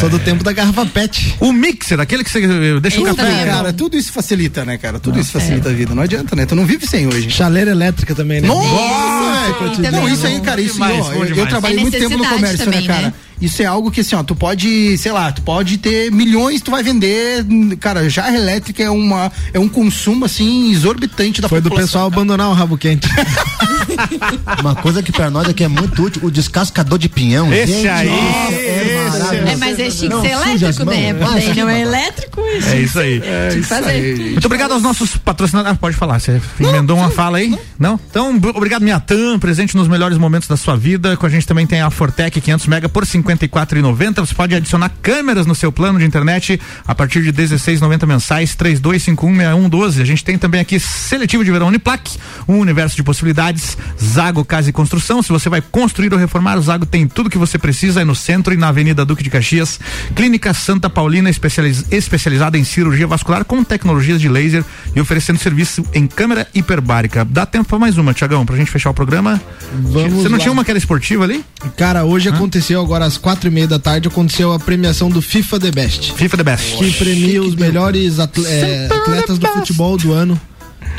Speaker 6: Sou do tempo da garrafa PET.
Speaker 1: O mixer, aquele que você deixa o café.
Speaker 5: cara, tudo isso facilita, né, cara? Tudo isso facilita a vida. Não adianta, né? Tu não vive sem hoje.
Speaker 6: Chaleira elétrica também, né?
Speaker 5: Nossa! Não,
Speaker 3: também
Speaker 5: isso aí,
Speaker 3: é
Speaker 5: cara, isso
Speaker 1: demais,
Speaker 5: ó,
Speaker 1: bom
Speaker 5: eu, trabalhei
Speaker 3: É
Speaker 5: muito tempo no comércio,
Speaker 3: também,
Speaker 5: né, cara? Isso é algo que assim, ó, tu pode, sei lá, tu pode ter milhões, tu vai vender, cara, jarra elétrica é uma é um consumo assim exorbitante da
Speaker 6: Foi do
Speaker 5: população.
Speaker 6: pessoal abandonar o rabo quente.
Speaker 4: Uma coisa que pra nós aqui é muito útil, o descascador de pinhão.
Speaker 1: Esse
Speaker 4: Gente,
Speaker 1: aí,
Speaker 4: nossa, é maravilhoso.
Speaker 3: É, mas esse tinha que
Speaker 4: Não
Speaker 3: ser elétrico, né?
Speaker 4: Ah,
Speaker 3: não é elétrico, isso.
Speaker 1: É isso aí.
Speaker 3: Tinha que fazer.
Speaker 1: Muito obrigado aos nossos patrocinadores. Ah, pode falar, você emendou uma fala aí? Não? Então, obrigado, Miatan, presente nos melhores momentos da sua vida. Com a gente também tem a Fortec 500 mega por R$ 54,90. Você pode adicionar câmeras no seu plano de internet a partir de R$ 16,90 mensais, 32516112. A gente tem também aqui Seletivo de Verão Uniplac, um universo de possibilidades. Zago Casa e Construção. Se você vai construir ou reformar, o Zago tem tudo que você precisa. É no centro e na Avenida Duque de Caxias. Clínica Santa Paulina, especializ- especializada em cirurgia vascular com tecnologias de laser e oferecendo serviço em câmera hiperbárica. Dá tempo pra mais uma, Tiagão, pra gente fechar o programa?
Speaker 6: Vamos
Speaker 1: Você não
Speaker 6: lá.
Speaker 1: tinha uma que era esportiva ali?
Speaker 6: Cara, hoje aconteceu, agora às quatro e meia da tarde, aconteceu a premiação do FIFA The Best.
Speaker 1: FIFA The Best.
Speaker 6: Que premia os melhores atle- é, atletas do futebol do ano.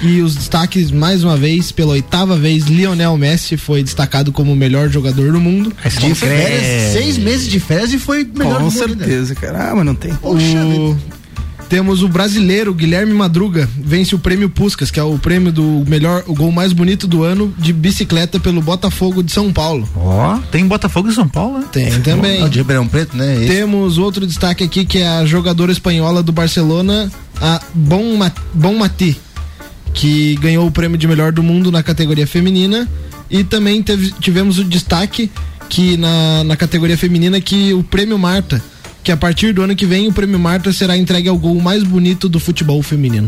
Speaker 6: E os destaques, mais uma vez, pela oitava vez, Lionel Messi foi destacado como o melhor jogador do mundo.
Speaker 4: De férias, seis meses de férias e foi melhor
Speaker 5: Com
Speaker 4: do mundo, né?
Speaker 5: certeza, cara. Ah, mas não tem.
Speaker 6: O- Temos o brasileiro Guilherme Madruga, vence o prêmio Puscas, que é o prêmio do melhor, o gol mais bonito do ano de bicicleta pelo Botafogo de São Paulo.
Speaker 1: Ó, tem Botafogo em São Paulo, né?
Speaker 6: Tem também.
Speaker 4: É o de Ribeirão Preto, né? Esse.
Speaker 6: Temos outro destaque aqui que é a jogadora espanhola do Barcelona, a Bon, Ma bon Mati, que ganhou o prêmio de melhor do mundo na categoria feminina. E também teve- tivemos o destaque que na, na categoria feminina que o prêmio Marta, que a partir do ano que vem o prêmio Marta será entregue ao gol mais bonito do futebol feminino.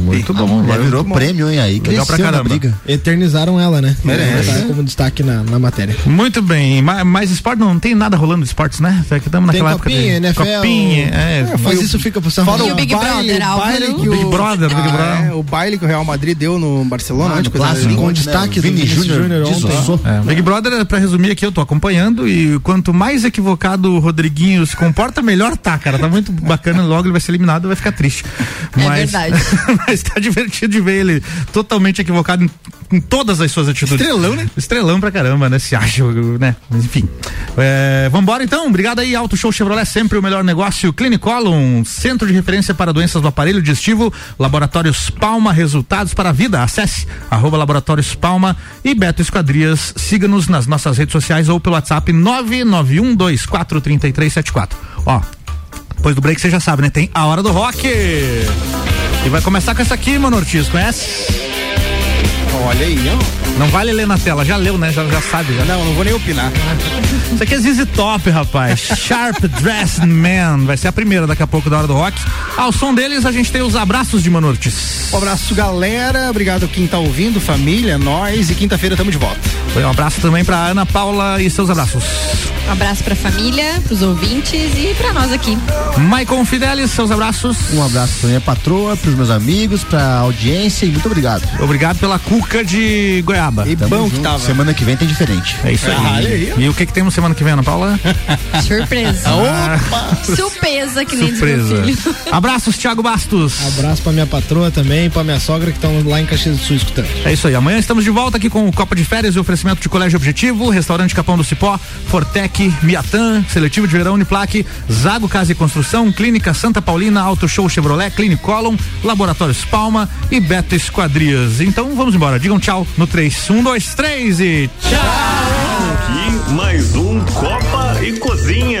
Speaker 1: muito bom.
Speaker 4: Já virou prêmio, hein? Aí
Speaker 1: Legal pra
Speaker 4: cresceu na
Speaker 1: caramba.
Speaker 4: briga.
Speaker 6: Eternizaram ela, né?
Speaker 5: Merece.
Speaker 6: Tá como destaque na, na matéria.
Speaker 1: Muito bem, Ma- mais esporte não tem nada rolando de esportes, né? Estamos
Speaker 6: Tem
Speaker 1: naquela época
Speaker 6: copinha,
Speaker 1: de
Speaker 6: NFL.
Speaker 1: copinha, é,
Speaker 6: Mas isso fica pro São
Speaker 3: E
Speaker 5: o
Speaker 3: o Big
Speaker 5: baile,
Speaker 3: Brother,
Speaker 5: o baile que o
Speaker 1: Big Brother, Big
Speaker 5: Ah,
Speaker 1: Brother.
Speaker 5: é, o baile que o Real Madrid deu no Barcelona,
Speaker 4: Ah,
Speaker 5: de
Speaker 4: no clássico,
Speaker 6: com
Speaker 4: né?
Speaker 6: destaque
Speaker 4: O
Speaker 6: do
Speaker 4: Vini
Speaker 6: Vinícius
Speaker 4: Júnior
Speaker 6: ontem.
Speaker 1: É, Big Brother, pra resumir aqui, eu tô acompanhando e quanto mais equivocado o Rodriguinho se comporta, melhor tá, cara. Tá muito bacana, logo ele vai ser eliminado, vai ficar triste.
Speaker 3: É
Speaker 1: Mas,
Speaker 3: verdade.
Speaker 1: mas tá divertido de ver ele totalmente equivocado em, em todas as suas atitudes.
Speaker 5: Estrelão, né?
Speaker 1: Estrelão pra caramba, né? Se acha, né? Mas enfim. É, vambora então, obrigado aí, Auto Show Chevrolet, sempre o melhor negócio. Clinicolum, centro de referência para doenças do aparelho digestivo, Laboratórios Palma, resultados para a vida. Acesse arroba Laboratórios Palma e Beto Esquadrias. Siga-nos nas nossas redes sociais ou pelo WhatsApp 991243374. Ó, depois do break você já sabe, né? Tem a hora do rock. E vai começar com essa aqui, mano Ortiz, conhece?
Speaker 5: Olha aí, ó.
Speaker 1: Não vale ler na tela, já leu, né? Já, já sabe, já.
Speaker 5: Não, não vou nem opinar.
Speaker 1: Isso aqui é ZZ Top, rapaz. Sharp Dressed Man. Vai ser a primeira daqui a pouco da hora do rock. Ao som deles, a gente tem os abraços de Manortes.
Speaker 5: Um abraço, galera. Obrigado a quem tá ouvindo, família, nós. E quinta-feira tamo de volta.
Speaker 1: Um abraço também pra Ana Paula e seus abraços.
Speaker 3: Um abraço pra família, pros ouvintes e pra nós aqui.
Speaker 1: Maicon Fidelis, seus abraços.
Speaker 4: Um abraço pra minha patroa, pros meus amigos, pra audiência e muito obrigado.
Speaker 1: Obrigado pela cuca de goiaba.
Speaker 5: E
Speaker 4: Tamo
Speaker 5: bom que
Speaker 4: junto.
Speaker 5: tava.
Speaker 4: Semana que vem tem diferente.
Speaker 1: É isso aí.
Speaker 5: Ah, aí,
Speaker 1: e o que que temos semana que vem, Ana Paula?
Speaker 3: Surpresa.
Speaker 5: Opa!
Speaker 3: Surpresa, que nem diz meu
Speaker 1: Surpresa.
Speaker 3: filho.
Speaker 1: Abraços, Thiago Bastos.
Speaker 6: Abraço pra minha patroa também, pra minha sogra que estão lá em Caxias do Sul escutando.
Speaker 1: É isso aí. Amanhã estamos de volta aqui com o Copa de Férias e oferecimento de Colégio Objetivo, Restaurante Capão do Cipó, Fortec, Miatan, Seletivo de Verão Uniplaque, Zago Casa e Construção, Clínica Santa Paulina, Auto Show Chevrolet, Clinicolum, Laboratórios Palma e Beto Esquadrias. Então vamos embora. Digam tchau no 3 um, dois, três e tchau! Mais um Copa e Cozinha.